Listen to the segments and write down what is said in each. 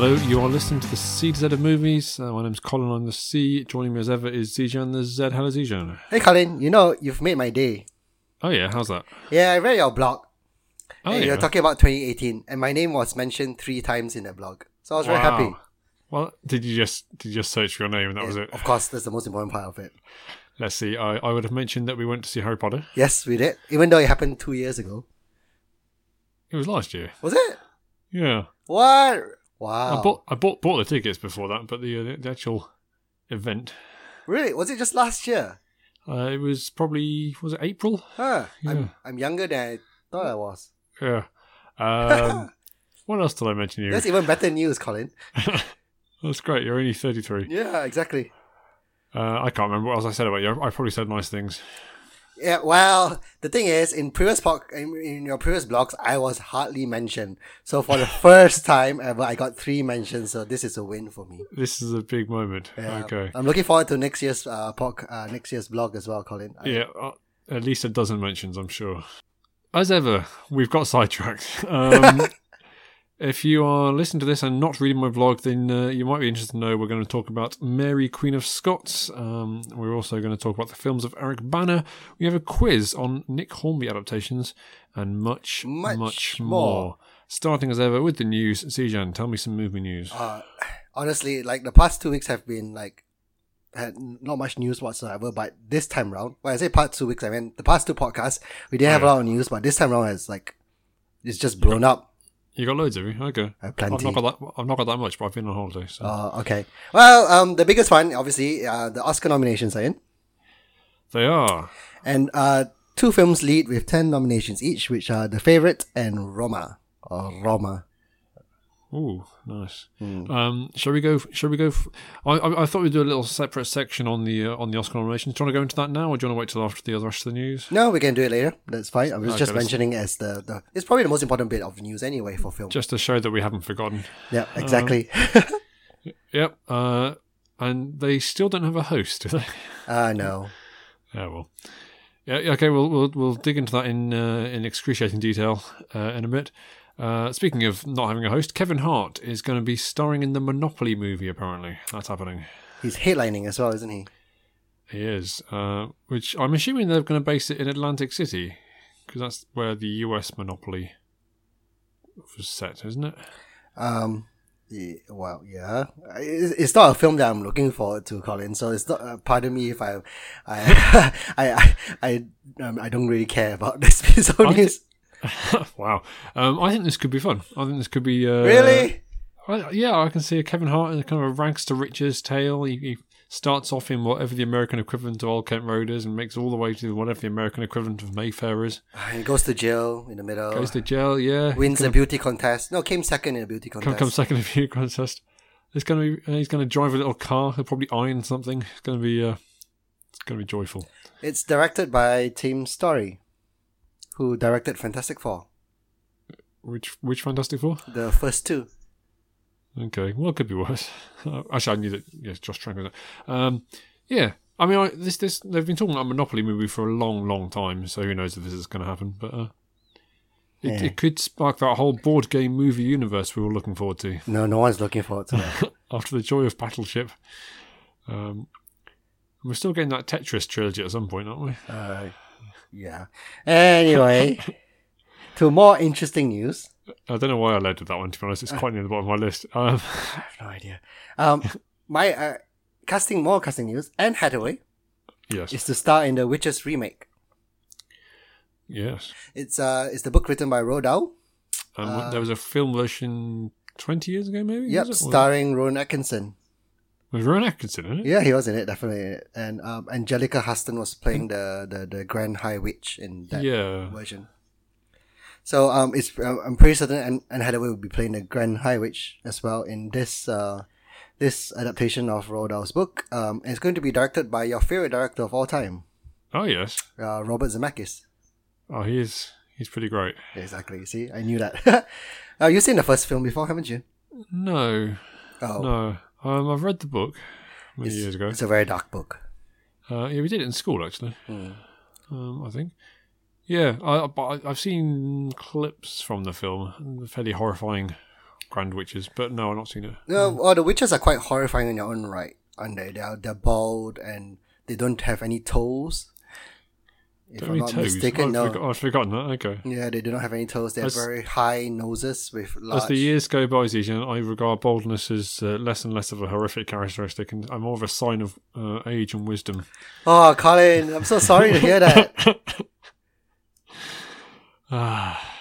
Hello, you are listening to the C to Z of movies. Uh, my name's Colin on the C. Joining me as ever is Zijan the Z. Hello, Zijan. Hey Colin, you know you've made my day. Oh yeah, how's that? Yeah, I read your blog. Oh and yeah. You're talking about 2018, and my name was mentioned three times in the blog, so I was very happy. Well, did you just did you just search for your name and that was it? Of course, that's the most important part of it. Let's see. I, I would have mentioned that we went to see Harry Potter. Yes, we did, even though it happened two years ago. It was last year. Was it? Yeah. What? Wow. I bought I bought bought the tickets before that, but the uh, the actual event Really? Was it just last year? uh, it was probably was it April? Huh. Yeah. I'm, I'm younger than I thought I was. Yeah. Um, what else did I mention you? That's even better news, Colin. That's great. You're only 33. Yeah, exactly. Uh, I can't remember what else I said about you. I probably said nice things. Yeah, well, the thing is, in previous pod, in, in your previous blogs, I was hardly mentioned. So for the first time ever, I got three mentions. So this is a win for me. This is a big moment. Yeah. Okay. I'm looking forward to next year's uh, uh next year's blog as well, Colin. I- Yeah, uh, at least a dozen mentions, I'm sure. As ever, we've got sidetracked. Um, if you are listening to this and not reading my blog, then uh, you might be interested to know we're going to talk about Mary, Queen of Scots. Um, we're also going to talk about the films of Eric Bana. We have a quiz on Nick Hornby adaptations and much, much, Much more. more. Starting as ever with the news. Zijan, tell me some movie news. Uh, honestly, like the past two weeks have been like had not much news whatsoever. But this time round, when I say past two weeks, I mean the past two podcasts, we didn't have a lot of news. But this time round, it's like it's just blown up. You got loads of you? Okay. Uh, I've plenty. not, got that, I've not got that much, but I've been on holiday. So. Uh, okay. Well, um, the biggest one, obviously, uh, the Oscar nominations are in. they are. And uh, two films lead with 10 nominations each, which are The Favorite and Roma. Or Roma. Ooh, nice. Hmm. Um, shall we go? Shall we go? F- I, I I thought we'd do a little separate section on the uh, on the Oscar nominations. Do you want to go into that now, or do you want to wait till after the other rest of the news? No, we can do it later. That's fine. I was Okay, just let's- mentioning as the, the. It's probably the most important bit of news anyway for film. Just to show that we haven't forgotten. yeah, exactly. Yep. Uh, and they still don't have a host, do they? uh, no. Yeah. Well. Yeah. yeah, Okay. We'll we'll we'll dig into that in uh, in excruciating detail uh, in a bit. Uh, speaking of not having a host, Kevin Hart is going to be starring in the Monopoly movie. Apparently, that's happening. He's headlining as well, isn't he? He is, uh, which I'm assuming they're going to base it in Atlantic City, because that's where the US monopoly was set, isn't it? Um, yeah, well, yeah, it's, not a film that I'm looking forward to, Colin. So it's not. Uh, pardon me if I, I, I, I, I, um, I don't really care about this piece of I news. wow, um, I think this could be fun. I think this could be uh, really? I, yeah, I can see a Kevin Hart in a kind of a rags to riches tale. He, he starts off in whatever the American equivalent of Old Kent Road is, and makes all the way to whatever the American equivalent of Mayfair is. He goes to jail in the middle. Goes to jail, yeah. wins a beauty contest. No, came second in a beauty contest. come second in a beauty contest. It's gonna be. uh, He's gonna drive a little car. He'll probably iron something. It's gonna be. Uh, it's gonna be joyful. It's directed by Tim Story, who directed Fantastic Four, Which which Fantastic Four? the first two. Okay, well, it could be worse. Uh, Actually, I knew that. Yes, Josh Trank. Um, yeah, I mean, I, this this they've been talking about a Monopoly movie for a long, long time. So who knows if this is going to happen? But uh, it, Yeah. it could spark that whole board game movie universe we were looking forward to No, no one's looking forward to that. after the joy of Battleship. Um, we're still getting that Tetris trilogy at some point, aren't we? uh, yeah. Anyway, to more interesting news. I don't know why I led with that one. To be honest, it's quite near the bottom of my list. Um, I have no idea. Um, my uh, casting more casting news. Anne Hathaway yes, is to star in the Witches remake. yes. It's uh, it's the book written by Roald Dahl. Um, there was a film version twenty years ago, maybe. Yep, was it? Or- starring Rowan Atkinson. Was Rowan Atkinson in it? Yeah, he was in it definitely. And um, Anjelica Huston was playing the, the the Grand High Witch in that Yeah. version. So um, it's um, I'm pretty certain Anne, Anne Hathaway will be playing the Grand High Witch as well in this uh this adaptation of Roald Dahl's book. Um, and it's going to be directed by your favorite director of all time, Oh yes. uh, Robert Zemeckis. Oh, he is. He's pretty great. Exactly. See, I knew that. uh, you've seen the first film before, haven't you? No, Oh, no. Um, I've read the book many it's, years ago. it's a very dark book. Uh, yeah, we did it in school actually. Hmm. Um, I think. Yeah, I, I, I've seen clips from the film. Fairly horrifying Grand Witches, but no, I've not seen it. No, well, the witches are quite horrifying in their own right. And they they are they're bald and they don't have any toes. If I'm not toes. mistaken, I've, no. forgot- I've forgotten that. Okay. Yeah, they do not have any toes. They have As- very high noses with large. As the years go by, Zijan, I regard baldness as uh, less and less of a horrific characteristic, and I'm more of a sign of uh, age and wisdom. Oh, Colin, I'm so sorry to hear that. Ah,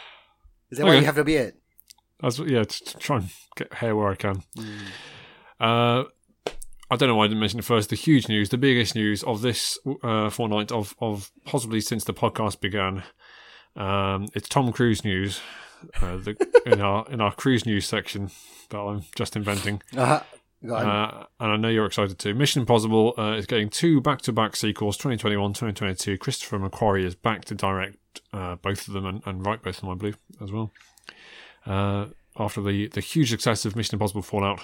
Is that why you have the beard? that's yeah. To, to try and get hair where I can. Mm. Uh, I don't know why I didn't mention it first. The huge news, the biggest news of this uh, fortnight, of of possibly since the podcast began. Um, it's Tom Cruise news. Uh, the, in our in our cruise news section that I'm just inventing. Uh-huh. Uh, and I know you're excited too. Mission Impossible uh, is getting two back-to-back sequels, 2021, 2022. Christopher McQuarrie is back to direct uh, both of them and, and write both of them, I believe, as well. Uh, after the, the huge success of Mission Impossible Fallout,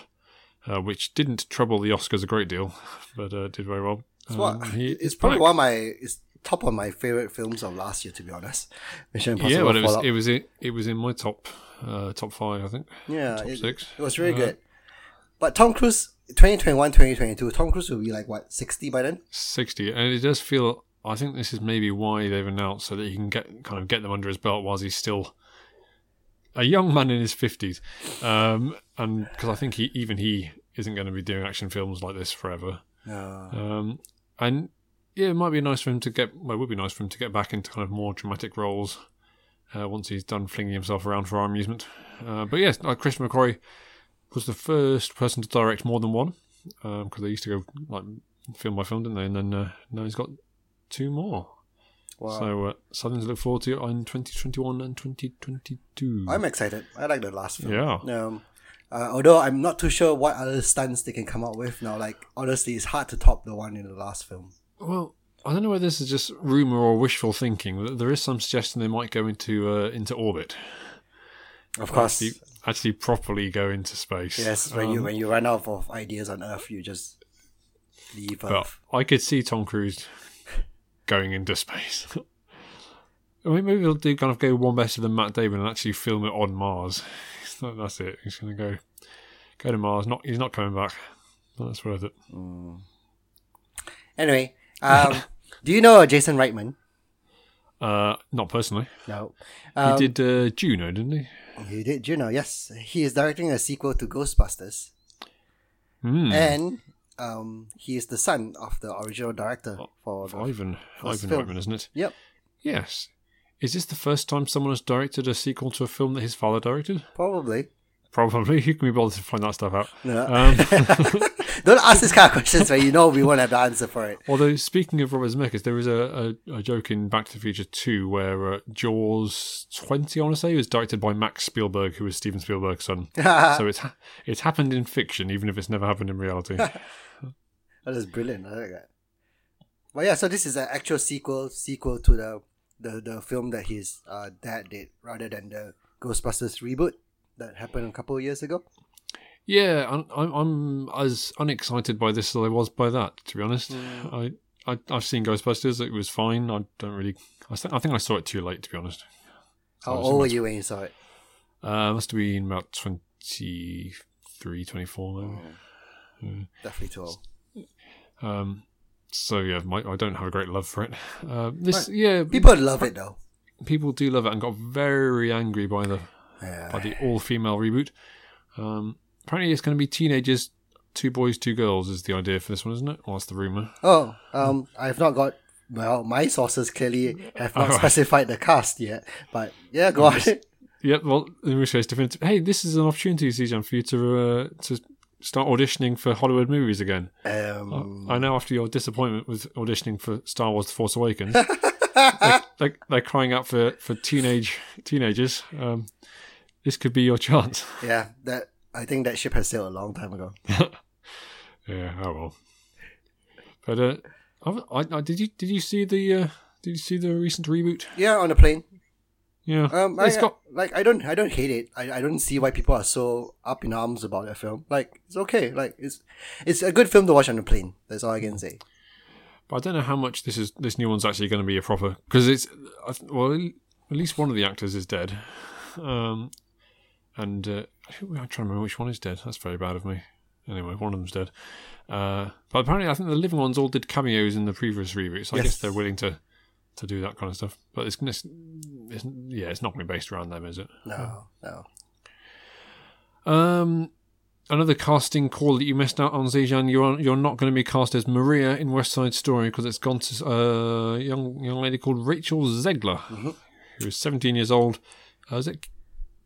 uh, which didn't trouble the Oscars a great deal, but uh, did very well. It's, what, Um, he it's probably back. one of my it's top of my favorite films of last year, to be honest. Mission Impossible Yeah, but it was Fallout. it was in, it was in my top uh, top five, I think. yeah, top it, six. it was really Uh, good. But Tom Cruise, 2021, 2022, Tom Cruise will be like what 60 by then. 60 and it does feel i think this is maybe why they've announced so that he can get kind of get them under his belt whilst he's still a young man in his 50s um and because i think he even he isn't going to be doing action films like this forever um and yeah it might be nice for him to get well it would be nice for him to get back into kind of more dramatic roles uh, once he's done flinging himself around for our amusement uh, but yes like chris mcquarrie was the first person to direct more than one because they used to go like film by film, didn't they? And then uh, now he's got two more. Wow. So uh, something to look forward to in 2021 and 2022. I'm excited. I like the last film. yeah. Um, uh, although I'm not too sure what other stunts they can come up with now. Like honestly, it's hard to top the one in the last film. Well, I don't know whether this is just rumor or wishful thinking. There is some suggestion they might go into uh, into orbit. Of course, Actually, actually properly go into space. yes. When you Um, when you run out of ideas on Earth, you just leave Earth. I could see Tom Cruise going into space. I mean, maybe he'll do kind of go one better than Matt Damon and actually film it on Mars. So That's it. He's going to go go to Mars. Not he's not coming back. That's worth it. Anyway, um, do you know Jason Reitman? Uh, not personally. No. He Um, did uh, Juno, didn't he? He did Juno. Yes, he is directing a sequel to Ghostbusters, Hmm. and um, he is the son of the original director for the, Ivan Ivan film. Reitman, isn't it? Yep, Yes. Is this the first time someone has directed a sequel to a film that his father directed? probably. Probably. You can be bothered to find that stuff out. No. Um, Don't ask this kind of questions where you know we won't have the answer for it. Although speaking of Robert Zemeckis, there is a, a, a joke in Back to the Future 2 where uh, Jaws 20, I want to say, was directed by Max Spielberg, who was Steven Spielberg's son. so it's ha- it's happened in fiction, even if it's never happened in reality. That is brilliant. I like that. But yeah, so this is an actual sequel sequel to the the, the film that his uh, dad did, rather than the Ghostbusters reboot that happened a couple of years ago. Yeah, I'm, I'm, I'm as unexcited by this as I was by that, to be honest. I, I, I've seen Ghostbusters, it was fine. I don't really. I, th- I think I saw it too late, to be honest. How old were you when you saw it? Uh, must have been about 23, 24, maybe. Definitely too old. Um, so yeah, my, I don't have a great love for it. Uh, this yeah, People love it though. people do love it and got very angry by the by the all female reboot. Um, apparently, it's going to be teenagers, two boys, two girls is the idea for this one, isn't it? Well, that's the rumor. Oh, um, I've not got. Well, my sources clearly have not Oh. specified the cast yet, but yeah, go on. Yeah, well, in which case, definitive. Hey, this is an opportunity, Zijan, for you to uh, to start auditioning for Hollywood movies again. Um, I know after your disappointment with auditioning for Star Wars: The Force Awakens, they, they, they're crying out for for teenage teenagers. Um, this could be your chance. yeah, that I think that ship has sailed a long time ago. Yeah, oh well. But uh, I, I, did you did you see the uh, did you see the recent reboot? Yeah, on a plane. Yeah, Um, I, got like I don't I don't hate it. I, I don't see why people are so up in arms about that film. Like it's okay. Like it's it's a good film to watch on a plane. That's all I can say. But I don't know how much this is. This new one's actually going to be a proper because it's well, at least one of the actors is dead, um, and uh, I'm trying to remember which one is dead. That's very bad of me. Anyway, one of them's dead. Uh, but apparently, I think the living ones all did cameos in the previous reboot, so I guess they're willing to to do that kind of stuff. But it's, it's, it's yeah, it's not going to be based around them, is it? No, no. Um, another casting call that you missed out on, Zijan. You're you're not going to be cast as Maria in West Side Story because it's gone to a young young lady called Rachel Zegler, who is 17 years old. Uh, is it?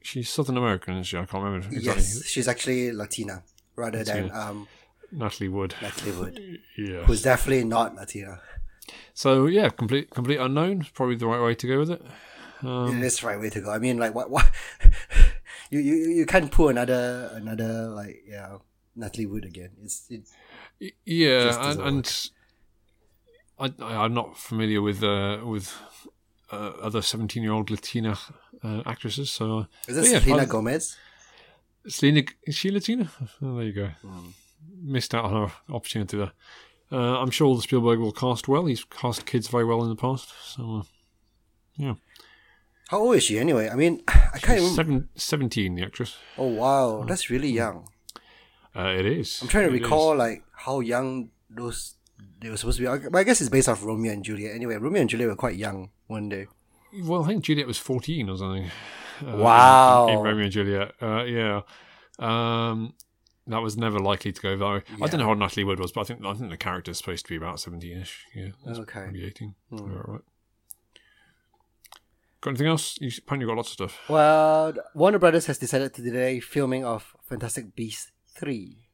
She's Southern American, isn't she? I can't remember exactly. Yes, she's actually Latina rather than um, Natalie Wood. Natalie Wood, Yeah. who's definitely not Latina. So yeah, complete complete unknown. Probably the right way to go with it. it is the right way to go. I mean, like what? What? you, you you can't pull another another like yeah Natalie Wood again. It's it, Yeah, and, and I I'm not familiar with uh, with uh, other 17 year old Latina uh, actresses. So is this yeah, Selena Gomez? Selena, is she Latina? Oh, there you go. Missed out on her opportunity there. Uh, I'm sure Spielberg will cast well. He's cast kids very well in the past. So, uh, yeah. How old is she anyway? I mean, I can't remember. Seven, 17, the actress. Oh wow, that's really young. Uh, it is. I'm trying to It is. recall like how young those they were supposed to be. I- But I guess it's based off Romeo and Juliet. Anyway, Romeo and Juliet were quite young one day. Well, I think Juliet was 14 or something. Uh, Wow. In, in Romeo and Juliet. Uh, yeah. Um, that was never likely to go that way. I don't know how Natalie Wood was, but I think I think the character's supposed to be about 17ish. Yeah. that's Okay. Maybe 18. Yeah, right. Got anything else? You apparently got lots of stuff. Well, Warner Brothers has decided to delay filming of Fantastic Beasts three.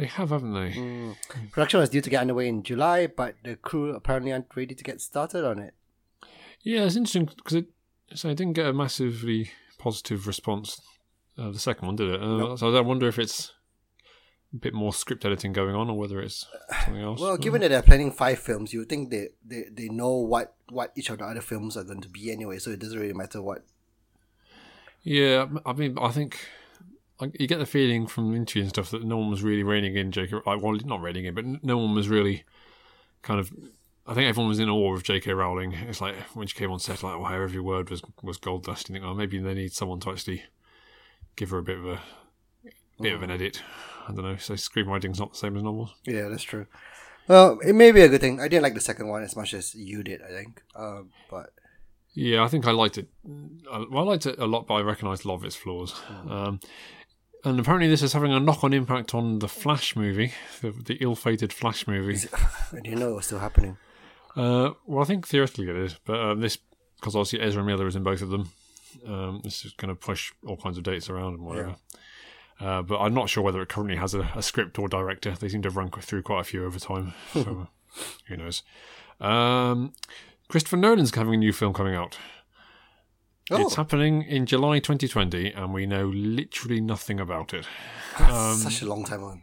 They have, haven't they? Mm. Production was due to get underway in July, but the crew apparently aren't ready to get started on it. Yeah, it's interesting because it, so it didn't get a massively positive response. Uh, the second one did it? Uh, So I wonder if it's a bit more script editing going on, or whether it's something else. Well, given that they're planning five films, you would think they, they, they know what, what each of the other films are going to be anyway, so it doesn't really matter what. Yeah, I mean, I think you get the feeling from the interview and stuff that no one was really reining in J.K. Like, well, not reining in, but no one was really kind of. I think everyone was in awe of J.K. Rowling. It's like when she came on set, like, wow, every word was was gold dust. You think, oh, maybe they need someone to actually give her a bit of a bit of an edit. I don't know. So screenwriting's not the same as novels. Yeah, that's true. Well, it may be a good thing. I didn't like the second one as much as you did, I think. Um, but Yeah, I think I liked it. I- Well, I liked it a lot, but I recognised a lot of its flaws. Um, and apparently, this is having a knock-on impact on the Flash movie, the, the ill-fated Flash movie. I didn't know it was still happening. Uh, well, I think theoretically it is, but um, this because obviously Ezra Miller is in both of them. Um, this is going to push all kinds of dates around and whatever. Uh, but I'm not sure whether it currently has a, a script or director. They seem to have run through quite a few over time. So uh, who knows? Um, Christopher Nolan's having a new film coming out. Oh, It's happening in July 2020, and we know literally nothing about it. that's such a long time on.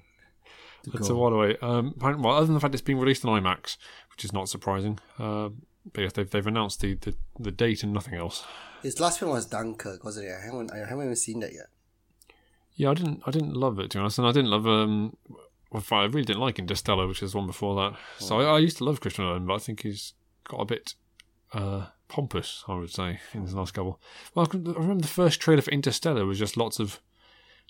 It's a while away. Um, well, other than the fact it's being released on IMAX, which is not surprising. Uh, but yes, they've, they've announced the, the, the date and nothing else. His last film was Dunkirk, wasn't it? I haven't, I haven't even seen that yet. Yeah, I didn't I didn't love it to be honest, and I didn't love um. Well, I really didn't like Interstellar, which is the one before that. So I, I used to love Christopher Nolan, but I think he's got a bit uh, pompous, I would say, in his last couple. Well, I remember the first trailer for Interstellar was just lots of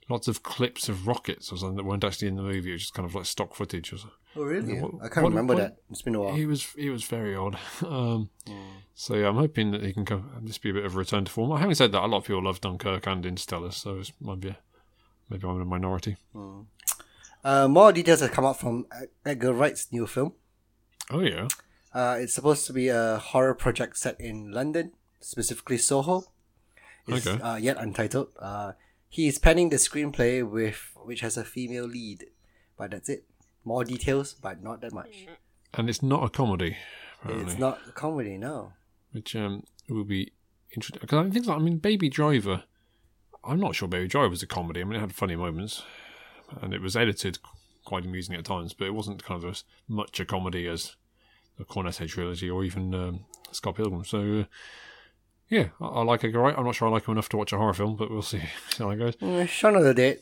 lots of clips of rockets or something that weren't actually in the movie. It was just kind of like stock footage or something. Oh, really? what- I can't what- remember what- that. It's been a while. He was he was very odd. Um, So yeah, I'm hoping that he can come. This be a bit of a return to form. Having said that, a lot of people love Dunkirk and Interstellar, so it might be a, maybe I'm in a minority. Uh, more details have come out from Edgar Wright's new film. Oh yeah, Uh, it's supposed to be a horror project set in London, specifically Soho. It's Okay. uh, yet untitled. Uh, he is penning the screenplay with which has a female lead, but that's it. More details, but not that much. and it's not a comedy. Apparently, It's not a comedy, no. which um will be interesting because I think I mean Baby Driver. I'm not sure Baby Driver was a comedy. I mean, it had funny moments, and it was edited quite amusing at times, but it wasn't kind of as much a comedy as the Cornetto trilogy or even um, Scott Pilgrim. So. Uh, yeah, I, I like Edgar Wright. I'm not sure I like him enough to watch a horror film, but we'll see, see how it goes. Mm, Shaun of the Dead.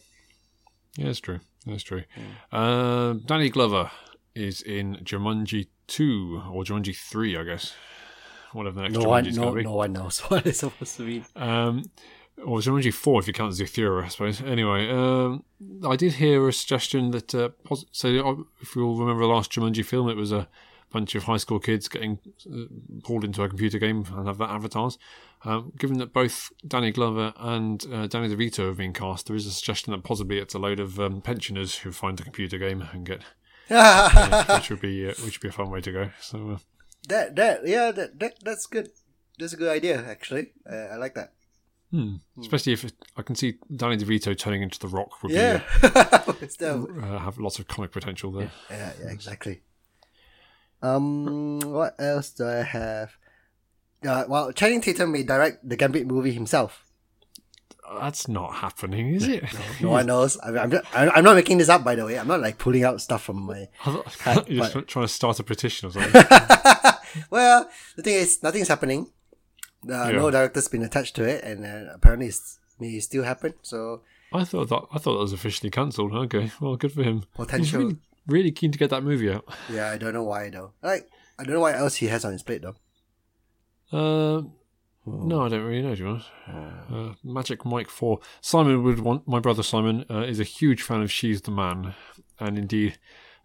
Yeah, it's true. That's true. Uh, Danny Glover is in Jumanji 2 or Jumanji 3, I guess. Whatever the next No one, Jumanji's no, going to be. no one knows what it's supposed to be. Um, or Jumanji 4 if you count Zathura, I suppose. Anyway, um, I did hear a suggestion that, uh, pos- so uh, if you all remember the last Jumanji film, it was a bunch of high school kids getting uh, pulled into a computer game and have that avatars. Um, given that both Danny Glover and uh, Danny DeVito have been cast, there is a suggestion that possibly it's a load of um, pensioners who find the computer game and get, uh, which would be uh, which would be a fun way to go. So uh, that that yeah that, that that's good. That's a good idea actually. Uh, I like that. hmm. especially if it, I can see Danny DeVito turning into the Rock would Yeah. Be, uh, have lots of comic potential there. yeah, yeah, exactly. Um, what else do I have? Uh, well, Channing Tatum may direct the Gambit movie himself. That's not happening, is it? No one knows. I, I'm, just, I'm I'm not making this up, by the way. I'm not like pulling out stuff from my. Thought- You're just trying to start a petition or something. well, the thing is, nothing's happening. Uh, No Yeah. director's been attached to it, and uh, apparently it may still happen. So I thought that I thought that was officially cancelled. Okay, well, good for him. He's potential. really, really keen to get that movie out. Yeah, I don't know why though. Like, I don't know what else he has on his plate though. Uh, no, I don't really know. Do you want? Uh, Magic Mike Four. Simon would want. My brother Simon uh, is a huge fan of She's the Man, and indeed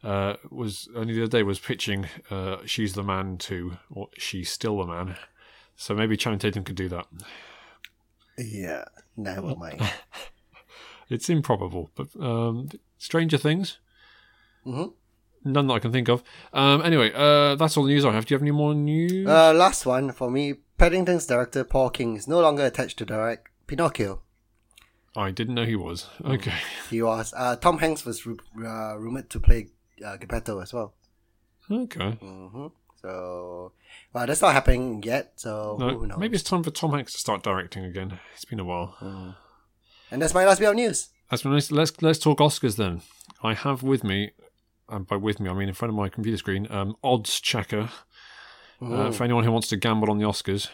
uh, was only the other day was pitching uh, She's the Man to or She's Still the Man. So maybe Channing Tatum could do that. Yeah, never mind. It's improbable, but um, Stranger Things. Mhm. None that I can think of. Um, anyway, uh, that's all the news I have. Do you have any more news? Uh, last one for me. Paddington's director Paul King is no longer attached to direct Pinocchio. I didn't know he was. Mm. Okay. He was. Uh, Tom Hanks was ru- uh, rumored to play uh, Geppetto as well. Okay. hmm So, well, that's not happening yet. So No, who knows? maybe it's time for Tom Hanks to start directing again. It's been a while. And that's my last bit of news. That's been nice. Let's let's talk Oscars then. I have with me, and by with me I mean in front of my computer screen, um, Oddschecker. Uh, for anyone who wants to gamble on the Oscars,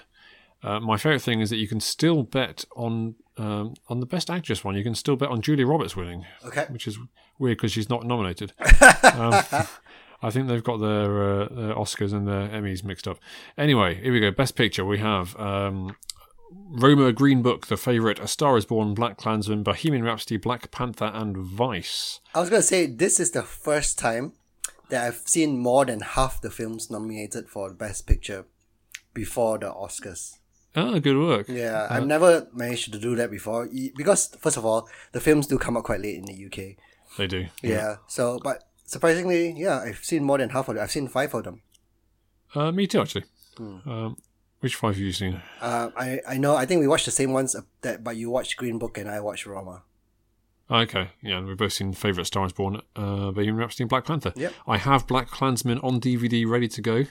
uh, my favorite thing is that you can still bet on um, on the Best Actress one. You can still bet on Julia Roberts winning. Okay. which is weird because she's not nominated. um, I think they've got their, uh, their Oscars and their Emmys mixed up. Anyway, here we go. Best Picture. We have um, Roma, Green Book, The Favourite, A Star Is Born, Black Klansman, Bohemian Rhapsody, Black Panther, and Vice. I was gonna say this is the first time that I've seen more than half the films nominated for Best Picture before the Oscars. Ah, good work. Yeah, I've never managed to do that before because first of all, the films do come out quite late in the UK. They do. Yeah. So, but surprisingly, yeah, I've seen more than half of them. I've seen five of them. Uh, me too, actually. Hmm. Um, which five have you seen? Uh, I I know. I think we watched the same ones uh, that, but you watched Green Book and I watched Roma. Okay, yeah, and we've both seen Favourite Star is Born, uh, Bohemian Rhapsody, and Black Panther. Yep. I have Black Klansman on DVD ready to go.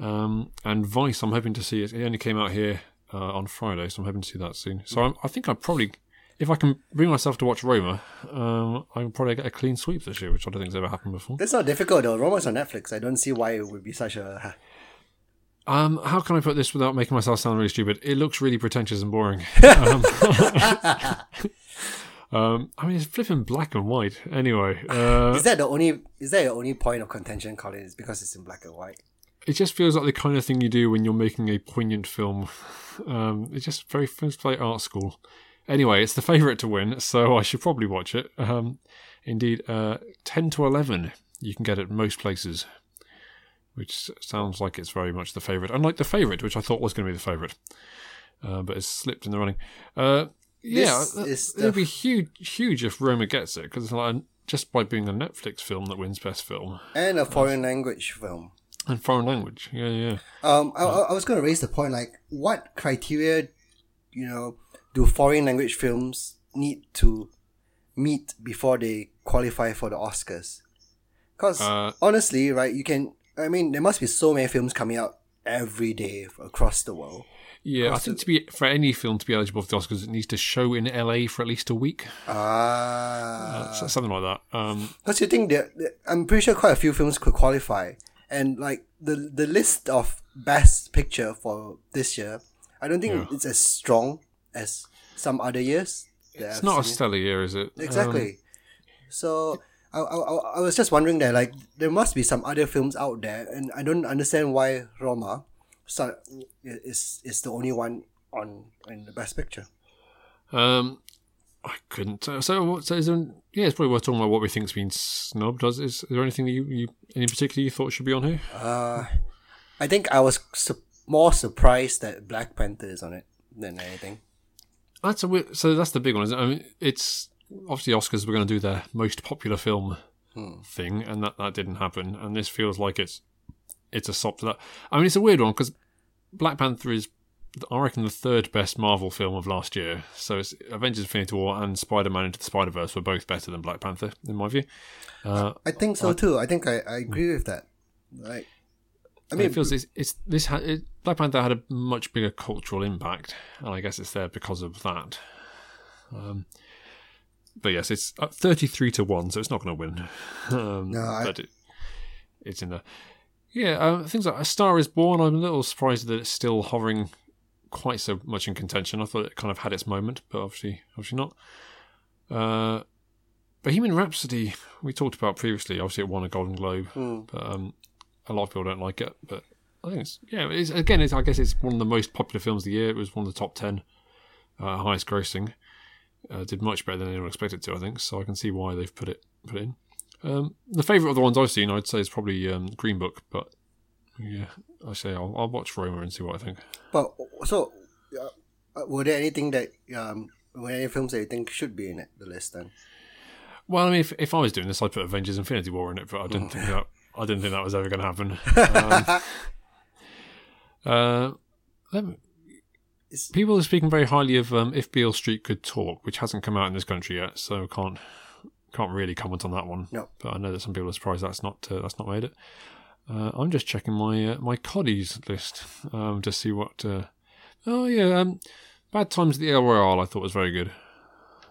Um, and Vice, I'm hoping to see it. It only came out here uh, on Friday, so I'm hoping to see that soon. So I'm, I think I probably, if I can bring myself to watch Roma, um, I'll probably get a clean sweep this year, which I don't think's ever happened before. That's not difficult though. Roma's on Netflix. I don't see why it would be such a. Um, how can I put this without making myself sound really stupid? It looks really pretentious and boring. um, um, I mean, it's flipping black and white. Anyway, uh, Is that the only? Is that your only point of contention, Colin? Is because it's in black and white. it just feels like the kind of thing you do when you're making a poignant film. Um, it's just very first like art school. Anyway, it's the favourite to win, so I should probably watch it. Um, indeed, uh, ten to eleven you can get it most places, which sounds like it's very much the favourite. Unlike the favourite, which I thought was going to be the favourite, uh, but it's slipped in the running. Uh, yeah, uh, it'd be huge, huge if Roma gets it because like just by being a Netflix film that wins best film And a foreign language film. and foreign language. Yeah, yeah. Um, I, I I was going to raise the point like, what criteria, you know, do foreign language films need to meet before they qualify for the Oscars? Because Uh, honestly, right, you can. I mean, there must be so many films coming out every day across the world. Yeah, I think to be for any film to be eligible for the Oscars, it needs to show in LA for at least a week, Ah, So- something like that. Um, Because you think that I'm pretty sure quite a few films could qualify, and like the the list of best picture for this year, I don't think Yeah. it's as strong as some other years. it's I've not a seen it. stellar year, is it? Um, exactly. so I, I I- was just wondering that like there must be some other films out there, and I don't understand why Roma is is the only one on in the best picture. Um, I couldn't. Uh, so, what- so is there, yeah, it's probably worth talking about what we think's been snubbed. Is, is, there anything that you, you, in particular, you thought should be on here? Uh, I think I was su- more surprised that Black Panther is on it than anything. That's a weird, so that's the big one. Isn't it? I mean, it's obviously Oscars were going to do their most popular film thing, and that that didn't happen. And this feels like it's it's a sop to that. I mean, it's a weird one because Black Panther is, I reckon, the third best Marvel film of last year. So it's Avengers: Infinity War and Spider Man Into the Spider Verse were both better than Black Panther in my view. Uh, I think so too. I think I, I agree with that. Like, I I mean, mean, it feels it's, it's this ha- it, Black Panther had a much bigger cultural impact, and I guess it's there because of that. Um, but yes, it's uh, thirty-three to one, so it's not going to win. Um, No, I- but it, it's in there. Yeah, uh, things like A Star Is Born. I'm a little surprised that it's still hovering quite so much in contention. I thought it kind of had its moment, but obviously, obviously not. Uh, Bohemian Rhapsody, we talked about previously. Obviously, it won a Golden Globe, Hmm. but um, a lot of people don't like it. But I think it's yeah. It's, again, it's, I guess it's one of the most popular films of the year. It was one of the top ten uh, highest grossing. Uh, did much better than anyone expected to, I think. So I can see why they've put it put it in. Um, the favourite of the ones I've seen, I'd say, is probably um, Green Book. But yeah, I say I'll, I'll watch Roma and see what I think. but so uh, were there anything that um, were any films that you think should be in it, the list then? Well, I mean, if, if I was doing this, I'd put Avengers: Infinity War in it, but I didn't think that I didn't think that was ever going to happen. Um, uh, let me- people are speaking very highly of um, if Beale Street could talk, which hasn't come out in this country yet, so can't can't really comment on that one. No. but I know that some people are surprised that's not uh, that's not made it. Uh, I'm just checking my uh, my Coddies list um, to see what. Uh, oh yeah, um, Bad Times at the El Royale I thought was very good.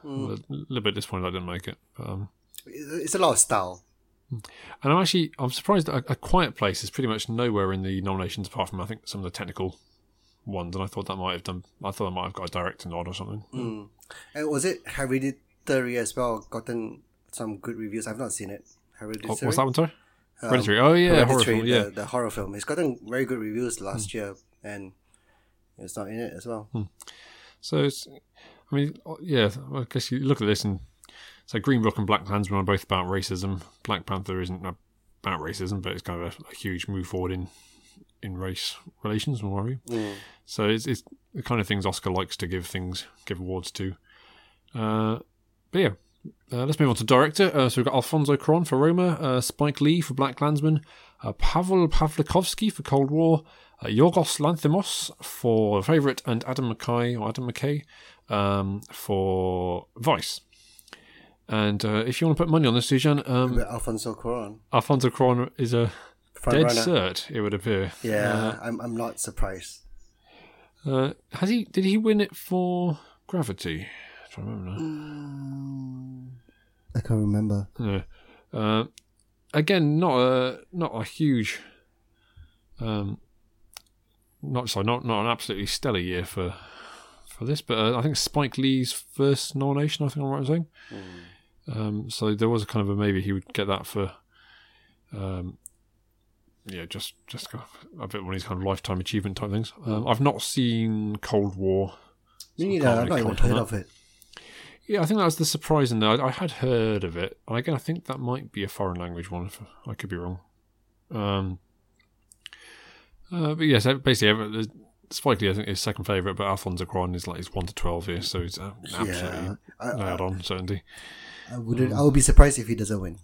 Hmm. A little bit disappointed I didn't make it. But, um, It's a lot of style. and I'm actually I'm surprised that a, a Quiet Place is pretty much nowhere in the nominations apart from I think some of the technical ones, and I thought that might have done. I thought I might have got a director nod or something. Mm. And was it Hereditary as well? Gotten some good reviews. I've not seen it. Oh, Hereditary. what's that one? Sorry, Um, Hereditary. Oh yeah, horror film. Yeah, the, the horror film. It's gotten very good reviews last year, and it's not in it as well. So it's, I mean, yeah. I guess you look at this and so Green Book and Black Klansman are both about racism. Black Panther isn't about racism, but it's kind of a, a huge move forward in in race relations and what have. Mm. So it's, it's the kind of things Oscar likes to give things give awards to. Uh, but yeah, uh, let's move on to director. Uh, so we've got Alfonso Cuarón for Roma, uh, Spike Lee for Black Klansman, uh, Pavel Pawlikowski for Cold War, uh, Yorgos Lanthimos for Favorite, and Adam McKay or Adam McKay um, for Vice. And uh, if you want to put money on this, Sujan, um, Alfonso Cuarón, Alfonso Cuarón is a front dead runner. cert. It would appear. Yeah, I'm. I'm not surprised. Uh, has he? Did he win it for Gravity? I'm trying remember now. Mm. I can't remember. No. Uh, again, not a not a huge. Um, not sorry, not not an absolutely stellar year for for this, but uh, I think Spike Lee's first nomination. I think I'm right in saying. Um, so there was a kind of a maybe he would get that for. Um, yeah, just just kind of a bit one of these kind of lifetime achievement type things. Um, I've not seen Cold War. Me so I neither. I've not even heard of it. Yeah, I think that was the surprising though. I, I had heard of it, and again, I think that might be a foreign language one. If I could be wrong. Um, uh, but yes, basically, uh, the- Spike Lee I think is second favorite, but Alfonso Cuarón is like he's one to twelve here, so he's uh, absolutely Yeah, I, I, nailed on certainty. I wouldn't. I would be surprised if he doesn't win.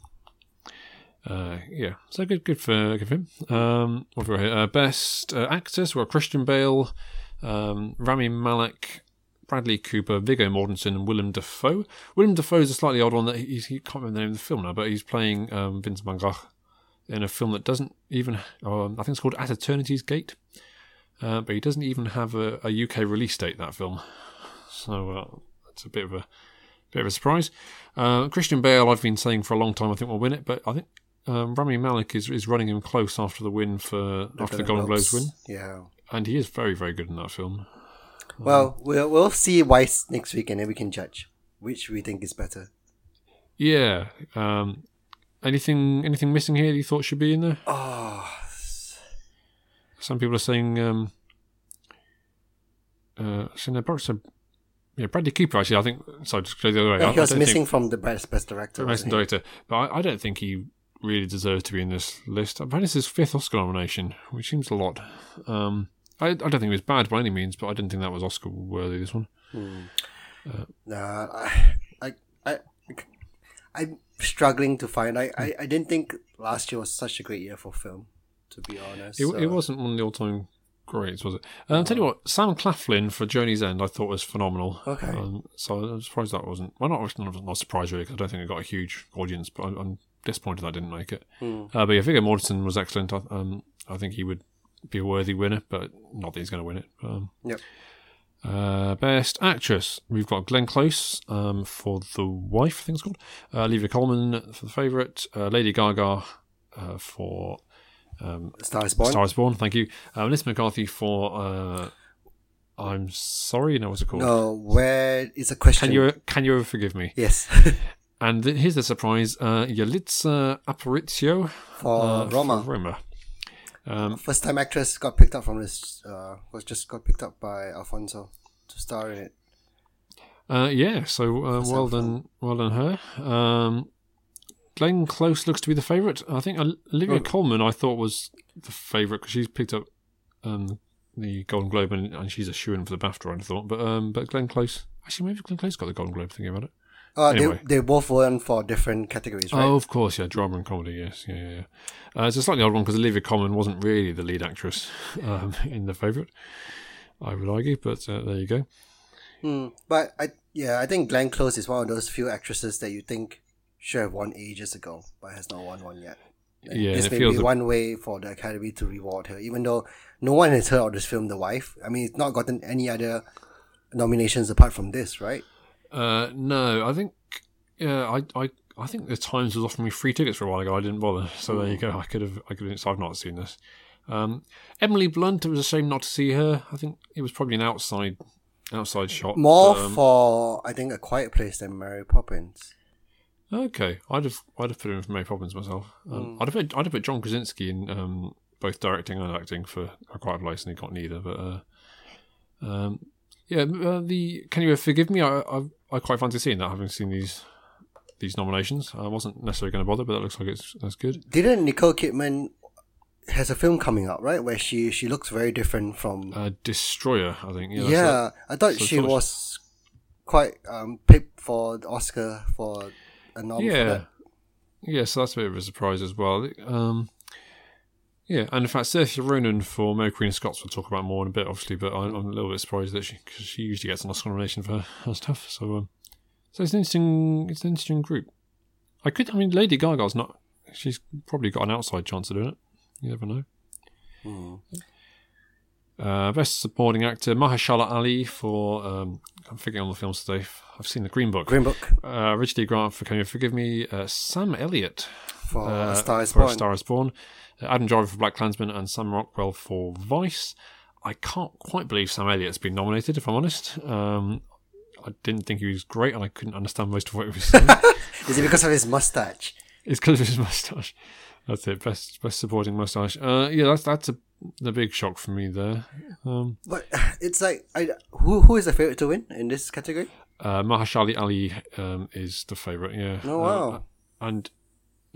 Uh, yeah, so good, good for good for him. Um, what have we got here? Uh, best uh, actor, so we've got Christian Bale, um, Rami Malek, Bradley Cooper, Viggo Mortensen, and Willem Dafoe. Willem Dafoe is a slightly odd one that he's, he can't remember the name of the film now, but he's playing um, Vince Van Gogh in a film that doesn't even, um, I think it's called At Eternity's Gate, uh, but he doesn't even have a, a UK release date. That film, so uh, that's a bit of a bit of a surprise. Uh, Christian Bale, I've been saying for a long time, I think will win it, but I think um, Rami Malek is, is running him close after the win for after the Golden Globes win, Yeah. and he is very very good in that film. Well, we'll we'll see Vice next week, and then we can judge which we think is better. Yeah. Um, anything anything missing here that you thought should be in there? Oh, Some people are saying um, uh, saying they're both so yeah, Bradley Cooper. Actually, I think. Sorry, just go the other way. Yeah, he was missing think, from the best best director. Best director, but I, I don't think he really deserves to be in this list. Apparently, it's his fifth Oscar nomination, which seems a lot. Um, I, I don't think it was bad by any means, but I didn't think that was Oscar worthy. This one. Nah, I, I, I, I'm struggling to find. I, I, I didn't think last year was such a great year for film. To be honest, It, So- it wasn't one of the all-time greats, was it? Uh, I'll tell you what, Sam Claflin for Journey's End, I thought was phenomenal. Okay. Um, so I'm surprised that wasn't. Well, not not, not surprised really, 'cause I don't think it got a huge audience, but I'm, I'm disappointed that didn't make it. Hmm. Uh, but yeah, Viggo Mortensen was excellent. I, um, I think he would be a worthy winner, but not that he's going to win it. Um, Yep. uh, best actress, we've got Glenn Close um, for The Wife, I think it's called. Uh, Olivia Colman for The Favourite. Uh, Lady Gaga uh, for Star is Born. Star is Born, thank you. Uh, Melissa McCarthy for uh, I'm sorry, no, what's it called? No, where is a question? Can you can you forgive me? Yes, And th- here's the surprise: uh, Yalitza Aparicio for uh, Roma. For Roma. Um, First time actress got picked up from this. Uh, was just got picked up by Alfonso to star in it. uh, yeah, so uh, well done, well done her. Um, Glenn Close looks to be the favourite. I think Ol- Olivia Oh. Colman I thought was the favourite because she's picked up um, the Golden Globe and, and she's a shoe in for the BAFTA. I thought, but um, but Glenn Close actually maybe Glenn Close got the Golden Globe. Thinking about it. Uh, Anyway. they they both won for different categories, right? Oh, of course, yeah, drama and comedy, yes, yeah, yeah. Uh, it's a slightly odd one because Olivia Colman wasn't really the lead actress um, in the favourite, I would argue, but uh, there you go. Hmm. But I yeah, I think Glenn Close is one of those few actresses that you think should have won ages ago, but has not won one yet. And Yeah, this may feels be a- one way for the Academy to reward her, even though no one has heard of this film, The Wife. I mean, it's not gotten any other nominations apart from this, right? Uh, no, I think, yeah, I, I, I think the Times was offering me free tickets for a while ago. I didn't bother, so there you go. I could have, I could have. So I've not seen this. Um, Emily Blunt. It was a shame not to see her. I think it was probably an outside, outside shot. More um, for I think A Quiet Place than Mary Poppins. Okay, I'd have I'd have put him for Mary Poppins myself. Um, I'd have put I'd have put John Krasinski in um, both directing and acting for A Quiet Place, and he got neither. But uh, um, yeah, uh, the Can You Forgive Me? I, I I quite fancy seeing that, having seen these these nominations. I wasn't necessarily going to bother, but that looks like it's that's good. Didn't Nicole Kidman has a film coming out, right? Where she she looks very different from Uh, Destroyer, I think. Yeah, Yeah, I thought So she was quite um, picked for the Oscar for a nom yeah, yeah. So that's a bit of a surprise as well. Um, yeah, and in fact, Saoirse Ronan for Mary Queen of Scots we'll talk about more in a bit, obviously. But I'm, I'm a little bit surprised that she because she usually gets an Oscar nomination for her stuff. So, um, so it's an interesting, it's an interesting group. I could, I mean, Lady Gaga's not. She's probably got an outside chance of doing it. You never know. Hmm. Uh, best supporting actor Mahershala Ali for um, I'm forgetting all the films today. I've seen the Green Book. Green Book Uh, Richard D. Grant for Can You Forgive Me? Uh, Sam Elliott for uh, A Star Is for A Star Is Born. Uh, Adam Driver for Black Klansman and Sam Rockwell for Vice. I can't quite believe Sam Elliott's been nominated, if I'm honest. Um, I didn't think he was great, and I couldn't understand most of what he was saying. Is it because of his mustache? it's because of his mustache. That's it. Best best supporting mustache. Uh, yeah, that's that's a the big shock for me there. Um, But it's like I who who is the favorite to win in this category? uh, Mahershala Ali um, is the favourite. Yeah. Oh Uh, wow! and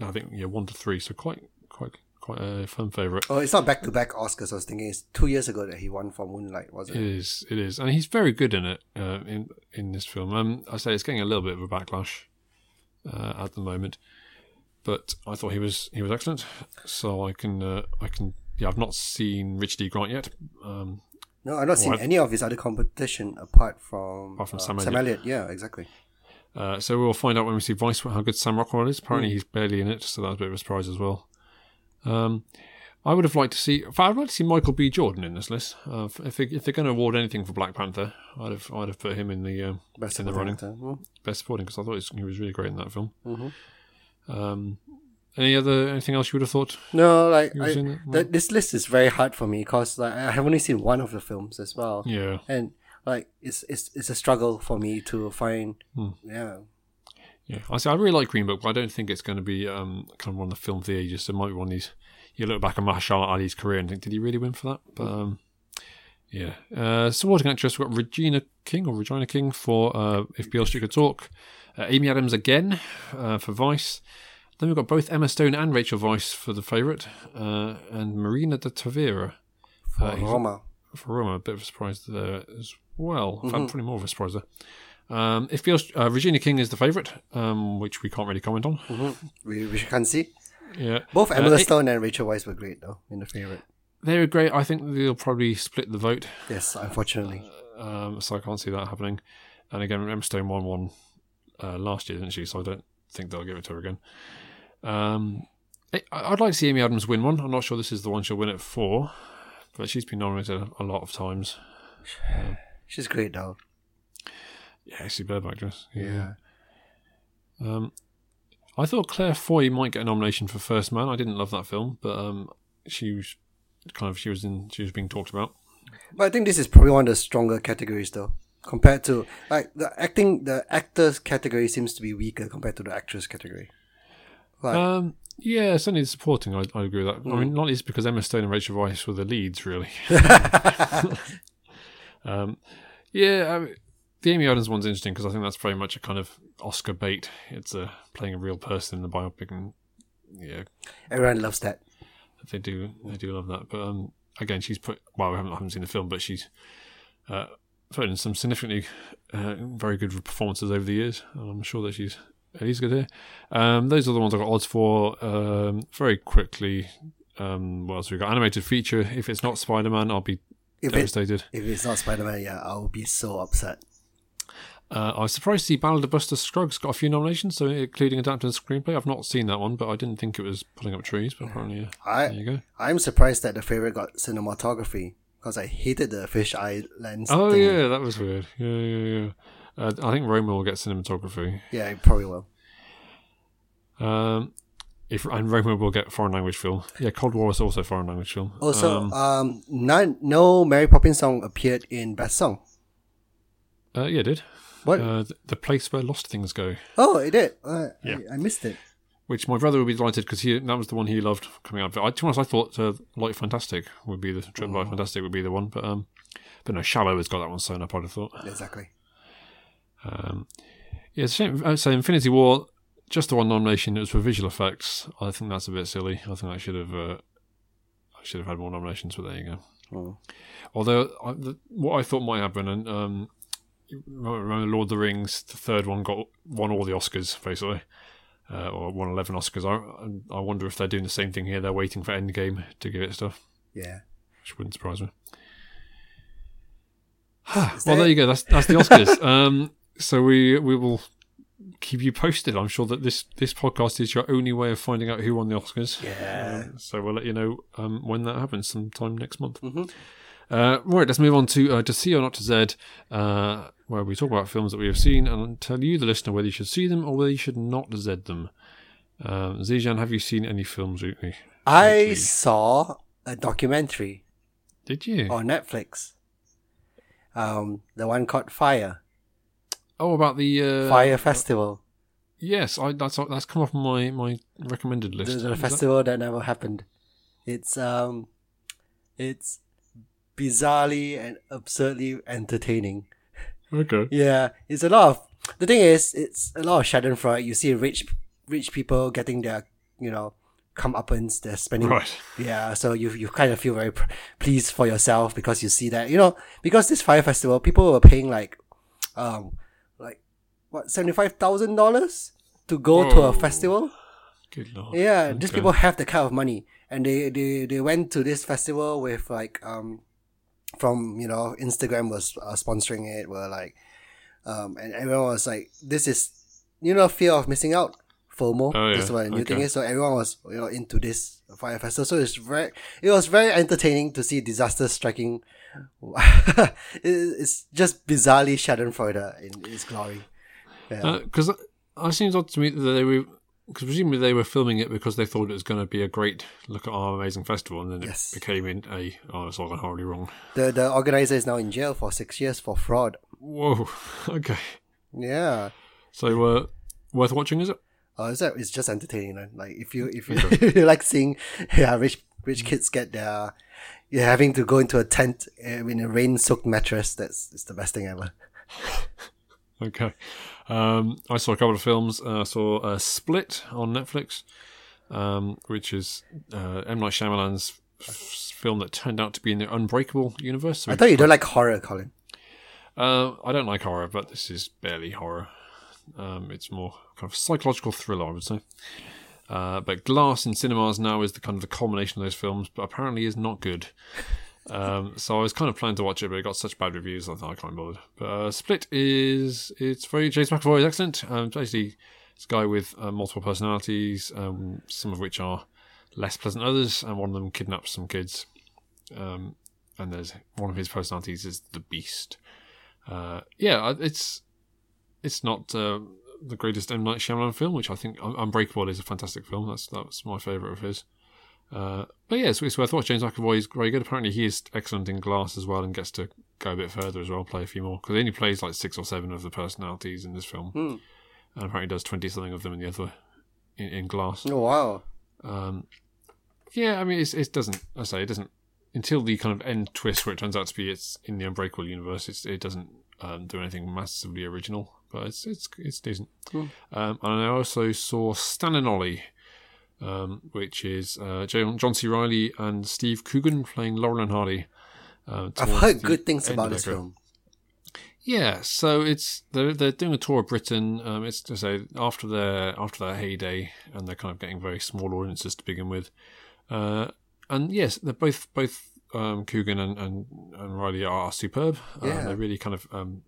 I think yeah, one to three, so quite quite a fun favourite. oh, it's not back to back Oscars. I was thinking it's two years ago that he won for Moonlight, wasn't It it? is, it is, and he's very good in it uh, in in this film. Um, I say it's getting a little bit of a backlash uh, at the moment, but I thought he was he was excellent. So I can uh, I can yeah I've not seen Richard D. Grant yet. Um, No, I've not seen What? any of his other competition apart from Apart from uh, Sam Sam Elliott. Yeah, exactly. uh, so we'll find out when we see Vice how good Sam Rockwell is. Apparently he's barely in it, so that's a bit of a surprise as well. Um, I would have liked to see. I'd like to see Michael B. Jordan in this list. Uh, if they, if they're going to award anything for Black Panther, I'd have I'd have put him in the um, Best in the supporting running. best supporting because I thought he was- really great in that film. Mhm. Um, any other anything else you would have thought? No, like I, th- this list is very hard for me because like I have only seen one of the films as well, Yeah, and like it's it's it's a struggle for me to find. Hmm. Yeah, yeah. I say I really like Green Book, but I don't think it's going to be um, kind of one of the film of the ages. It might be one of these. You look back at Mahershala Ali's career and think, did he really win for that? But um, Yeah. Uh, supporting actress, we've got Regina King or Regina King for uh, If Beale Street Could Talk. Uh, Amy Adams again uh, for Vice. Then we've got both Emma Stone and Rachel Weisz for The Favourite. Uh, and Marina de Tavira For Uh, Roma. for Roma. A bit of a surprise there as well. In fact, probably more of a surprise there. Um, if Beale, uh, Regina King is the favourite, um, which we can't really comment on. We, we can see. Yeah. Both Uh, Emma it- Stone and Rachel Weisz were great, though, in the favorite. They were great. I think they'll probably split the vote. Yes, unfortunately. Um, so I can't see that happening. And again, Emma Stone won one uh, last year, didn't she? So I don't think they'll give it to her again. Um, I- I'd like to see Amy Adams win one. I'm not sure this is the one she'll win it for, but she's been nominated a lot of times. She's great, though. Yeah, superb actress. Yeah. Um, I thought Claire Foy might get a nomination for First Man. I didn't love that film, but um, she was kind of she was in she was being talked about. But I think this is probably one of the stronger categories, though. Compared to, like, the acting, the actors category seems to be weaker compared to the actress category. Like, Um, yeah, certainly the supporting. I, I agree with that. I Mm. mean, not least because Emma Stone and Rachel Weisz were the leads, really. um, yeah, I mean, the Amy Adams one's interesting because I think that's very much a kind of Oscar bait. It's uh, playing a real person in the biopic, and yeah, everyone loves that. they do they do love that. But um, again, she's put well, I haven't, I haven't seen the film, but she's uh, put in some significantly uh, very good performances over the years. And I'm sure that she's at least good here. Um, those are the ones I got odds for. Um, very quickly, um, what else we got? Animated feature. If it's not Spider Man, I'll be If it, devastated. if it's not Spider Man, yeah, I'll be so upset. Uh, I was surprised to see Ballad of Buster Scruggs got a few nominations, so including adapted screenplay. I've not seen that one, but I didn't think it was pulling up trees. But apparently, yeah. I there you go. I'm surprised that the favorite got cinematography because I hated the fish eye lens. Oh thing. yeah, that was weird. Yeah, yeah, yeah. Uh, I think Roma will get cinematography. yeah, it probably will. Um, if and Roma will get foreign language film. Yeah, Cold War is also foreign language film. Also, um, um, none, no Mary Poppins song appeared in Best Song. uh, yeah, it did. What? Uh, the, the place where lost things go, oh, it did. Uh, Yeah. I, I missed it. which my brother would be delighted because he that was the one he loved coming out. But I, to be honest, I thought uh, Light Fantastic would be the Trip Light Fantastic would be the one, but um, but no, Shallow has got that one sewn up. I'd have thought. Exactly. Um, yeah, it's a shame. uh, So Infinity War, just the one nomination. It was for visual effects. I think that's a bit silly. I think I should have. Uh, I should have had more nominations, but there you go. Mm. Although I, the, what I thought might happen, and um, remember Lord of the Rings, the third one got won all the Oscars basically, uh, or won eleven Oscars. I I wonder if they're doing the same thing here. They're waiting for Endgame to give it stuff, Yeah. which wouldn't surprise me. Well, there you go. That's that's the Oscars. um, so we we will keep you posted. I'm sure that this this podcast is your only way of finding out who won the Oscars. Yeah. Uh, so we'll let you know um, when that happens, sometime next month. Mhm. Uh, right, let's move on to uh, to see or not to Z, uh, where we talk about films that we have seen and tell you, the listener, whether you should see them or whether you should not Z them. Um, Zijan, have you seen any films recently? I saw a documentary Did you? on Netflix. Um, the one called Fyre, oh, about the uh, Fyre Festival, Yes, I, that's that's come off my my recommended list. the that- festival that never happened. It's um, it's bizarrely and absurdly entertaining. Okay. Yeah, it's a lot of. The thing is, it's a lot of Schadenfreude. You see rich, rich people getting their, you know, comeuppance. They're spending. Right. Yeah, so you you kind of feel very pr- pleased for yourself because you see that you know because this Fyre festival people were paying like, um, like what seventy five thousand dollars to go to a festival. Good lord. Yeah, these people have the kind of money, and they they they went to this festival with like um, from you know Instagram was uh, sponsoring it. Were like, um, and everyone was like, this is you know fear of missing out. FOMO. Oh, yeah. That's what the new thing is. So everyone was you know into this Fyre festival. So it's very it was very entertaining to see disasters striking. it's just bizarrely Schadenfreude in its glory. Yeah. Because it seems odd to me that they were, because presumably they were filming it because they thought it was going to be a great look at our amazing festival, and then Yes. it became in a oh, it's all gone horribly wrong. the the organizer is now in jail for six years for fraud. Whoa. Okay. Yeah. So uh, worth watching, is it? Oh, is that? It's just entertaining. Like if you if you, if you like seeing yeah rich rich kids get their you're having to go into a tent uh, in a rain-soaked mattress. That's it's the best thing ever. Okay. Um, I saw a couple of films. Uh, I saw uh, Split on Netflix, um, which is uh, M. Night Shyamalan's f- film that turned out to be in the Unbreakable universe. So I thought you don't like horror, Colin. Uh, I don't like horror, but this is barely horror. Um, it's more kind of psychological thriller, I would say. Uh, but Glass in cinemas now is the kind of the culmination of those films, but apparently is not good. Um, so I was kind of planning to watch it, but it got such bad reviews, I thought I can't bother. But uh, Split is it's very James McAvoy is excellent. Um, basically, it's a guy with uh, multiple personalities, um, some of which are less pleasant than others, and one of them kidnaps some kids. Um, and there's one of his personalities is the Beast. Uh, yeah, it's it's not uh, the greatest M Night Shyamalan film, which I think Unbreakable is a fantastic film. That's that's my favourite of his. Uh, but yeah, it's, it's worth watching. James McAvoy is very good. Apparently, he is excellent in Glass as well, and gets to go a bit further as well, play a few more because he only plays like six or seven of the personalities in this film, Hmm. and apparently does twenty something of them in the other in, in Glass. Oh wow. Um, yeah, I mean, it's, it doesn't. I say it doesn't until the kind of end twist where it turns out to be it's in the Unbreakable universe. It's, it doesn't um, do anything massively original, but it's it's it's decent. Cool. Um, and I also saw Stan and Ollie, um, which is uh, John, C. Reilly and Steve Coogan playing Laurel and Hardy. Uh, I've heard good things about this film. yeah, so it's they're they're doing a tour of Britain. Um, it's to say after their after their heyday, and they're kind of getting very small audiences to begin with. Uh, and yes, they're both both um, Coogan and, and, and Reilly are superb. Uh, Yeah. they really kind of um,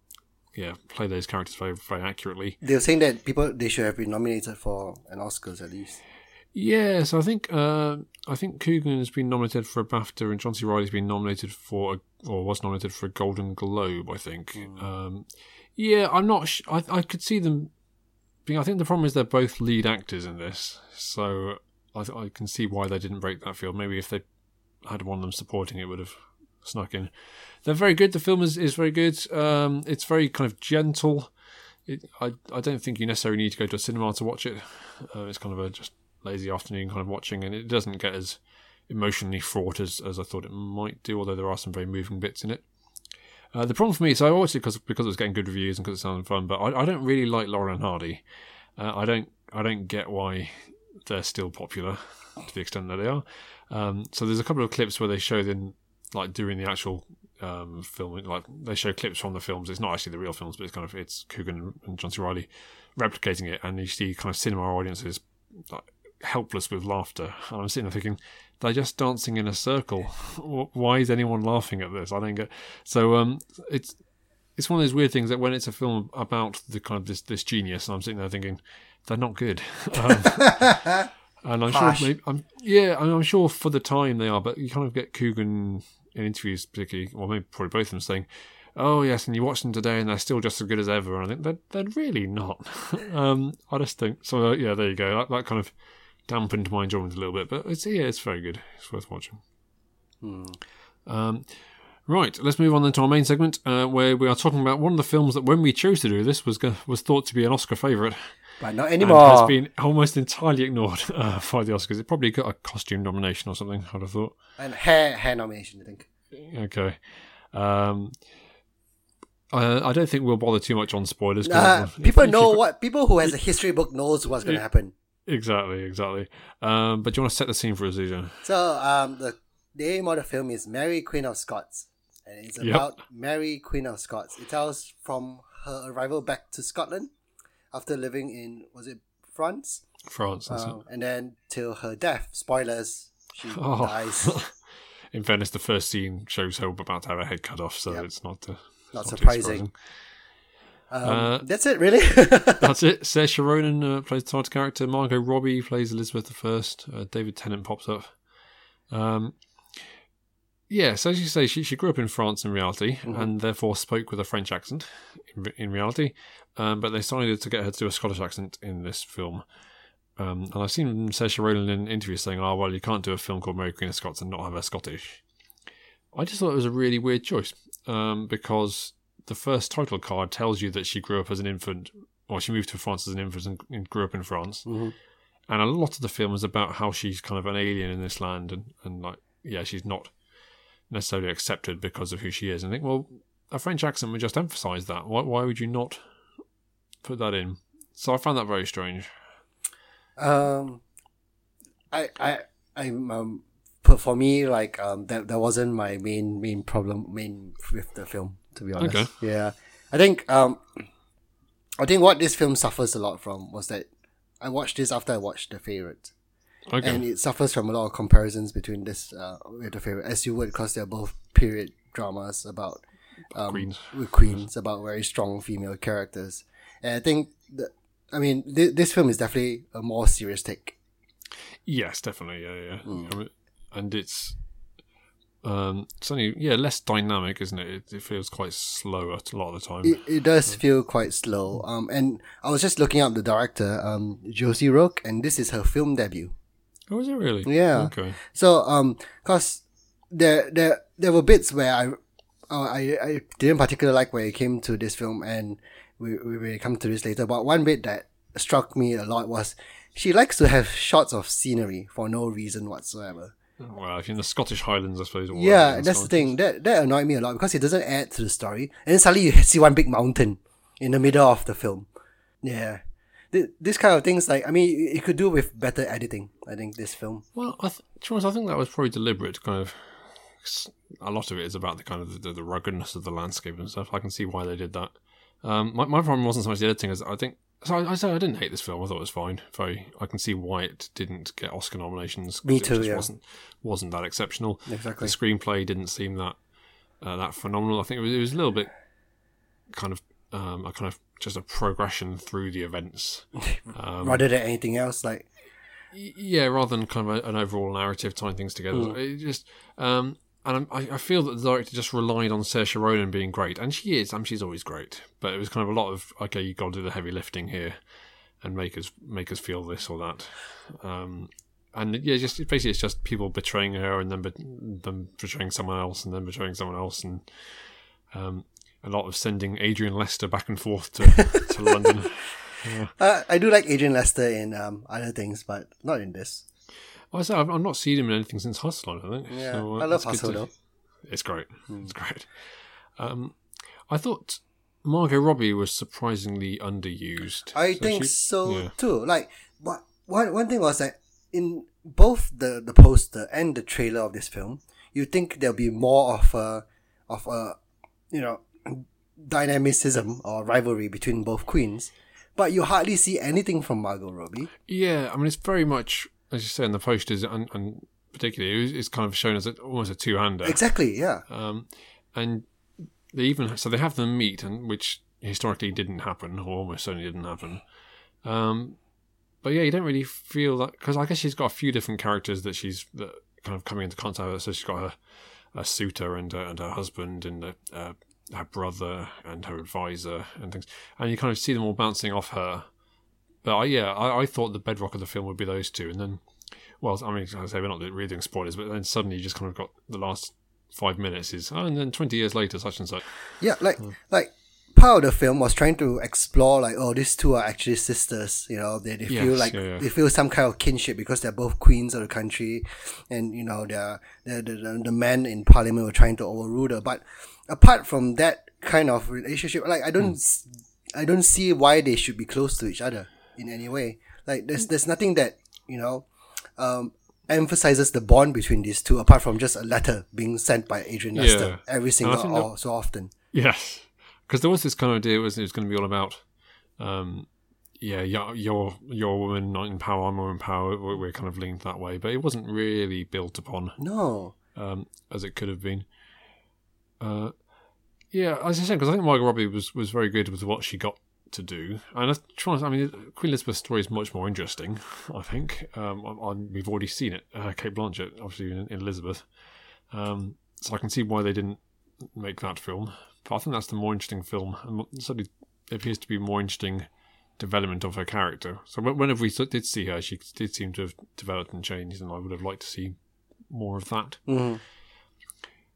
yeah play those characters very very accurately. They were saying that people they should have been nominated for an Oscars at least. Yeah, so I think uh, I think Coogan has been nominated for a BAFTA, and John C. Reilly's been nominated for a, or was nominated for a Golden Globe. I think. Um, yeah, I'm not. Sh- I I could see them being. I think the problem is they're both lead actors in this, so I I can see why they didn't break that field. Maybe if they had one of them supporting it, would have snuck in. They're very good. The film is, is very good. Um, it's very kind of gentle. It, I I don't think you necessarily need to go to a cinema to watch it. Uh, it's kind of a just lazy afternoon kind of watching, and it doesn't get as emotionally fraught as, as I thought it might do. Although there are some very moving bits in it. Uh, the problem for me, so I watched it because because it was getting good reviews and because it sounded fun, but I, I don't really like Laurel and Hardy. Uh, I don't I don't get why they're still popular to the extent that they are. Um, so there's a couple of clips where they show them like doing the actual um, filming, like they show clips from the films. It's not actually the real films, but it's kind of it's Coogan and John C. Reilly replicating it, and you see kind of cinema audiences like helpless with laughter. And I'm sitting there thinking, they're just dancing in a circle. Why is anyone laughing at this? I don't get. So um, it's it's one of those weird things that when it's a film about the kind of this this genius, and I'm sitting there thinking, they're not good. Um, and I'm sure, maybe, I'm, yeah, I'm, I'm sure for the time they are, but you kind of get Coogan in interviews, particularly, or maybe probably both of them saying, "Oh yes," and you watch them today, and they're still just as good as ever. And I think they're they're really not. um, I just think so. Uh, yeah, there you go. That, that kind of dampened my enjoyment a little bit, but it's yeah, it's very good. It's worth watching. Um, right, let's move on then to our main segment, uh, where we are talking about one of the films that, when we chose to do this, was go- was thought to be an Oscar favourite But not anymore. has been almost entirely ignored uh, by the Oscars. It probably got a costume nomination or something. I'd have thought. And hair hair nomination, I think. Okay. Um, I, I don't think we'll bother too much on spoilers. Uh, people know what people who has a history book knows what's going to happen. Exactly, exactly. Um, but do you want to set the scene for us, Asia? So um, the aim of the film is Mary Queen of Scots, and it's Yep. about Mary Queen of Scots. It tells from her arrival back to Scotland after living in was it France, France. Uh, and then till her death. Spoilers, she Oh. dies. In fairness, the first scene shows her about to have her head cut off, so Yep. it's not. Uh, Not too surprising. Um, Uh, that's it, really. That's it. Saoirse Ronan uh, plays the title character. Margot Robbie plays Elizabeth I. Uh, David Tennant pops up. Um, yeah, so as you say, she, she grew up in France in reality and therefore spoke with a French accent in, in reality. Um, but they decided to get her to do a Scottish accent in this film. Um, and I've seen Saoirse Ronan in interviews saying, oh, well, you can't do a film called Mary Queen of Scots and not have her Scottish. I just thought it was a really weird choice um, because the first title card tells you that she grew up as an infant, or she moved to France as an infant and, and grew up in France. Mhm. And a lot of the film is about how she's kind of an alien in this land, and, and like, yeah, she's not necessarily accepted because of who she is. And I think, well, a French accent would just emphasise that. Why, why would you not put that in? So I found that very strange. Um, I I I'm um for me like um that that wasn't my main main problem main with the film to be honest. Okay. Yeah, I think um I think what this film suffers a lot from was that I watched this after I watched The Favorite, Okay. and it suffers from a lot of comparisons between this uh with The Favorite as you would because they're both period dramas about um, Queens. with queens about very strong female characters. And I think that I mean th- this film is definitely a more serious take. Yes, definitely. Yeah, yeah. Mm. I mean, and it's um, it's only yeah less dynamic, isn't it? It, it feels quite slower a lot of the time. It, it does feel quite slow. Um, and I was just looking up the director, um, Josie Rourke, and this is her film debut. oh, is it really? Yeah. Okay. So, um, cause there, there, there were bits where I, uh, I, I didn't particularly like where it came to this film, and we, we will come to this later. But one bit that struck me a lot was she likes to have shots of scenery for no reason whatsoever. Well, if you're in the Scottish Highlands, I suppose. Yeah, that's the thing. That that annoyed me a lot because it doesn't add to the story, and then suddenly you see one big mountain in the middle of the film. Yeah, this kind of things like I mean, it could do with better editing. I think this film. Well, I, th- to be honest, I think that was probably deliberate. Kind of, a lot of it is about the kind of the, the ruggedness of the landscape and stuff. I can see why they did that. Um, my, my problem wasn't so much the editing as I think. So I, I said I didn't hate this film. I thought it was fine. Very, I can see why it didn't get Oscar nominations. Me it too, just yeah. wasn't wasn't that exceptional. Exactly. The screenplay didn't seem that uh, that phenomenal. I think it was, it was a little bit kind of um, a kind of just a progression through the events. Um, Rather than anything else, like yeah, rather than kind of a, an overall narrative tying things together. Mm. It just um, and I, I feel that the director just relied on Saoirse Ronan being great, and she is. I mean, she's always great, but it was kind of a lot of okay, you got to do the heavy lifting here, and make us make us feel this or that. Um, and yeah, just basically it's just people betraying her and then bet them betraying someone else and then betraying someone else and um, a lot of sending Adrian Lester back and forth to, to London. uh, I do like Adrian Lester in um other things, but not in this. Well, I say I've, I've not seen him in anything since Hustle. I think. Yeah, So, uh, I love Hustle to- It's great. It's great. Um, I thought Margot Robbie was surprisingly underused. I So think she- so yeah. too. Like, but one one thing was that in both the the poster and the trailer of this film, you think there'll be more of a of a you know dynamicism or rivalry between both queens, but you hardly see anything from Margot Robbie. Yeah, I mean, it's very much as you say in the posters, and, and particularly it's- kind of shown as a, almost a two-hander. Exactly. Yeah. Um, and they even so they have them meet, and which historically didn't happen, or almost certainly didn't happen. Um, but yeah, you don't really feel that because I guess she's got a few different characters that she's that kind of coming into contact with. So she's got her a suitor and uh, and her husband and uh, uh, her brother and her advisor and things, and you kind of see them all bouncing off her. But I, yeah, I, I thought the bedrock of the film would be those two, and then, well, I mean, I say we're not really doing spoilers, but then suddenly you just kind of got the last five minutes is, oh, and then twenty years later, such and such. Yeah. Like hmm. like. Part of the film was trying to explore like oh these two are actually sisters you know they, they feel Yes, like yeah, yeah. they feel some kind of kinship because they're both queens of the country and you know they're, they're the, the, the men in parliament were trying to overrule her but apart from that kind of relationship like i don't hmm. s i don't see why they should be close to each other in any way like there's there's nothing that you know um emphasizes the bond between these two apart from just a letter being sent by adrian Yeah. Lester every single think that- so often Yes, because there was this kind of idea it was it was going to be all about, um, yeah, you're you're, you're a woman not in power, I'm a woman in power. We're, we're kind of leaned that way, but it wasn't really built upon no um, as it could have been. Uh, yeah, as I said, because I think Margot Robbie was, was very good with what she got to do, and I, try, I mean, Queen Elizabeth's story is much more interesting. I think um, on, on, we've already seen it. Uh, Cate Blanchett, obviously in, in Elizabeth, um, so I can see why they didn't make that film. But I think that's the more interesting film, and certainly appears to be more interesting development of her character. So whenever we did see her, she did seem to have developed and changed, and I would have liked to see more of that. Mhm.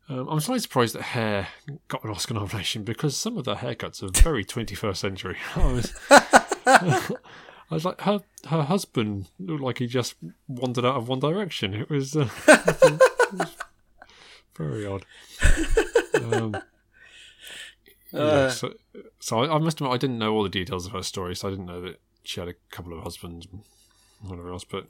Um, I'm slightly surprised that Hair got an Oscar nomination because some of the haircuts are very 21st century. I was, I was like, her her husband looked like he just wandered out of One Direction. It was, uh, it was Very odd. um, yeah, Uh. so, so I, I must admit, I didn't know all the details of her story, so I didn't know that she had a couple of husbands and whatever else. But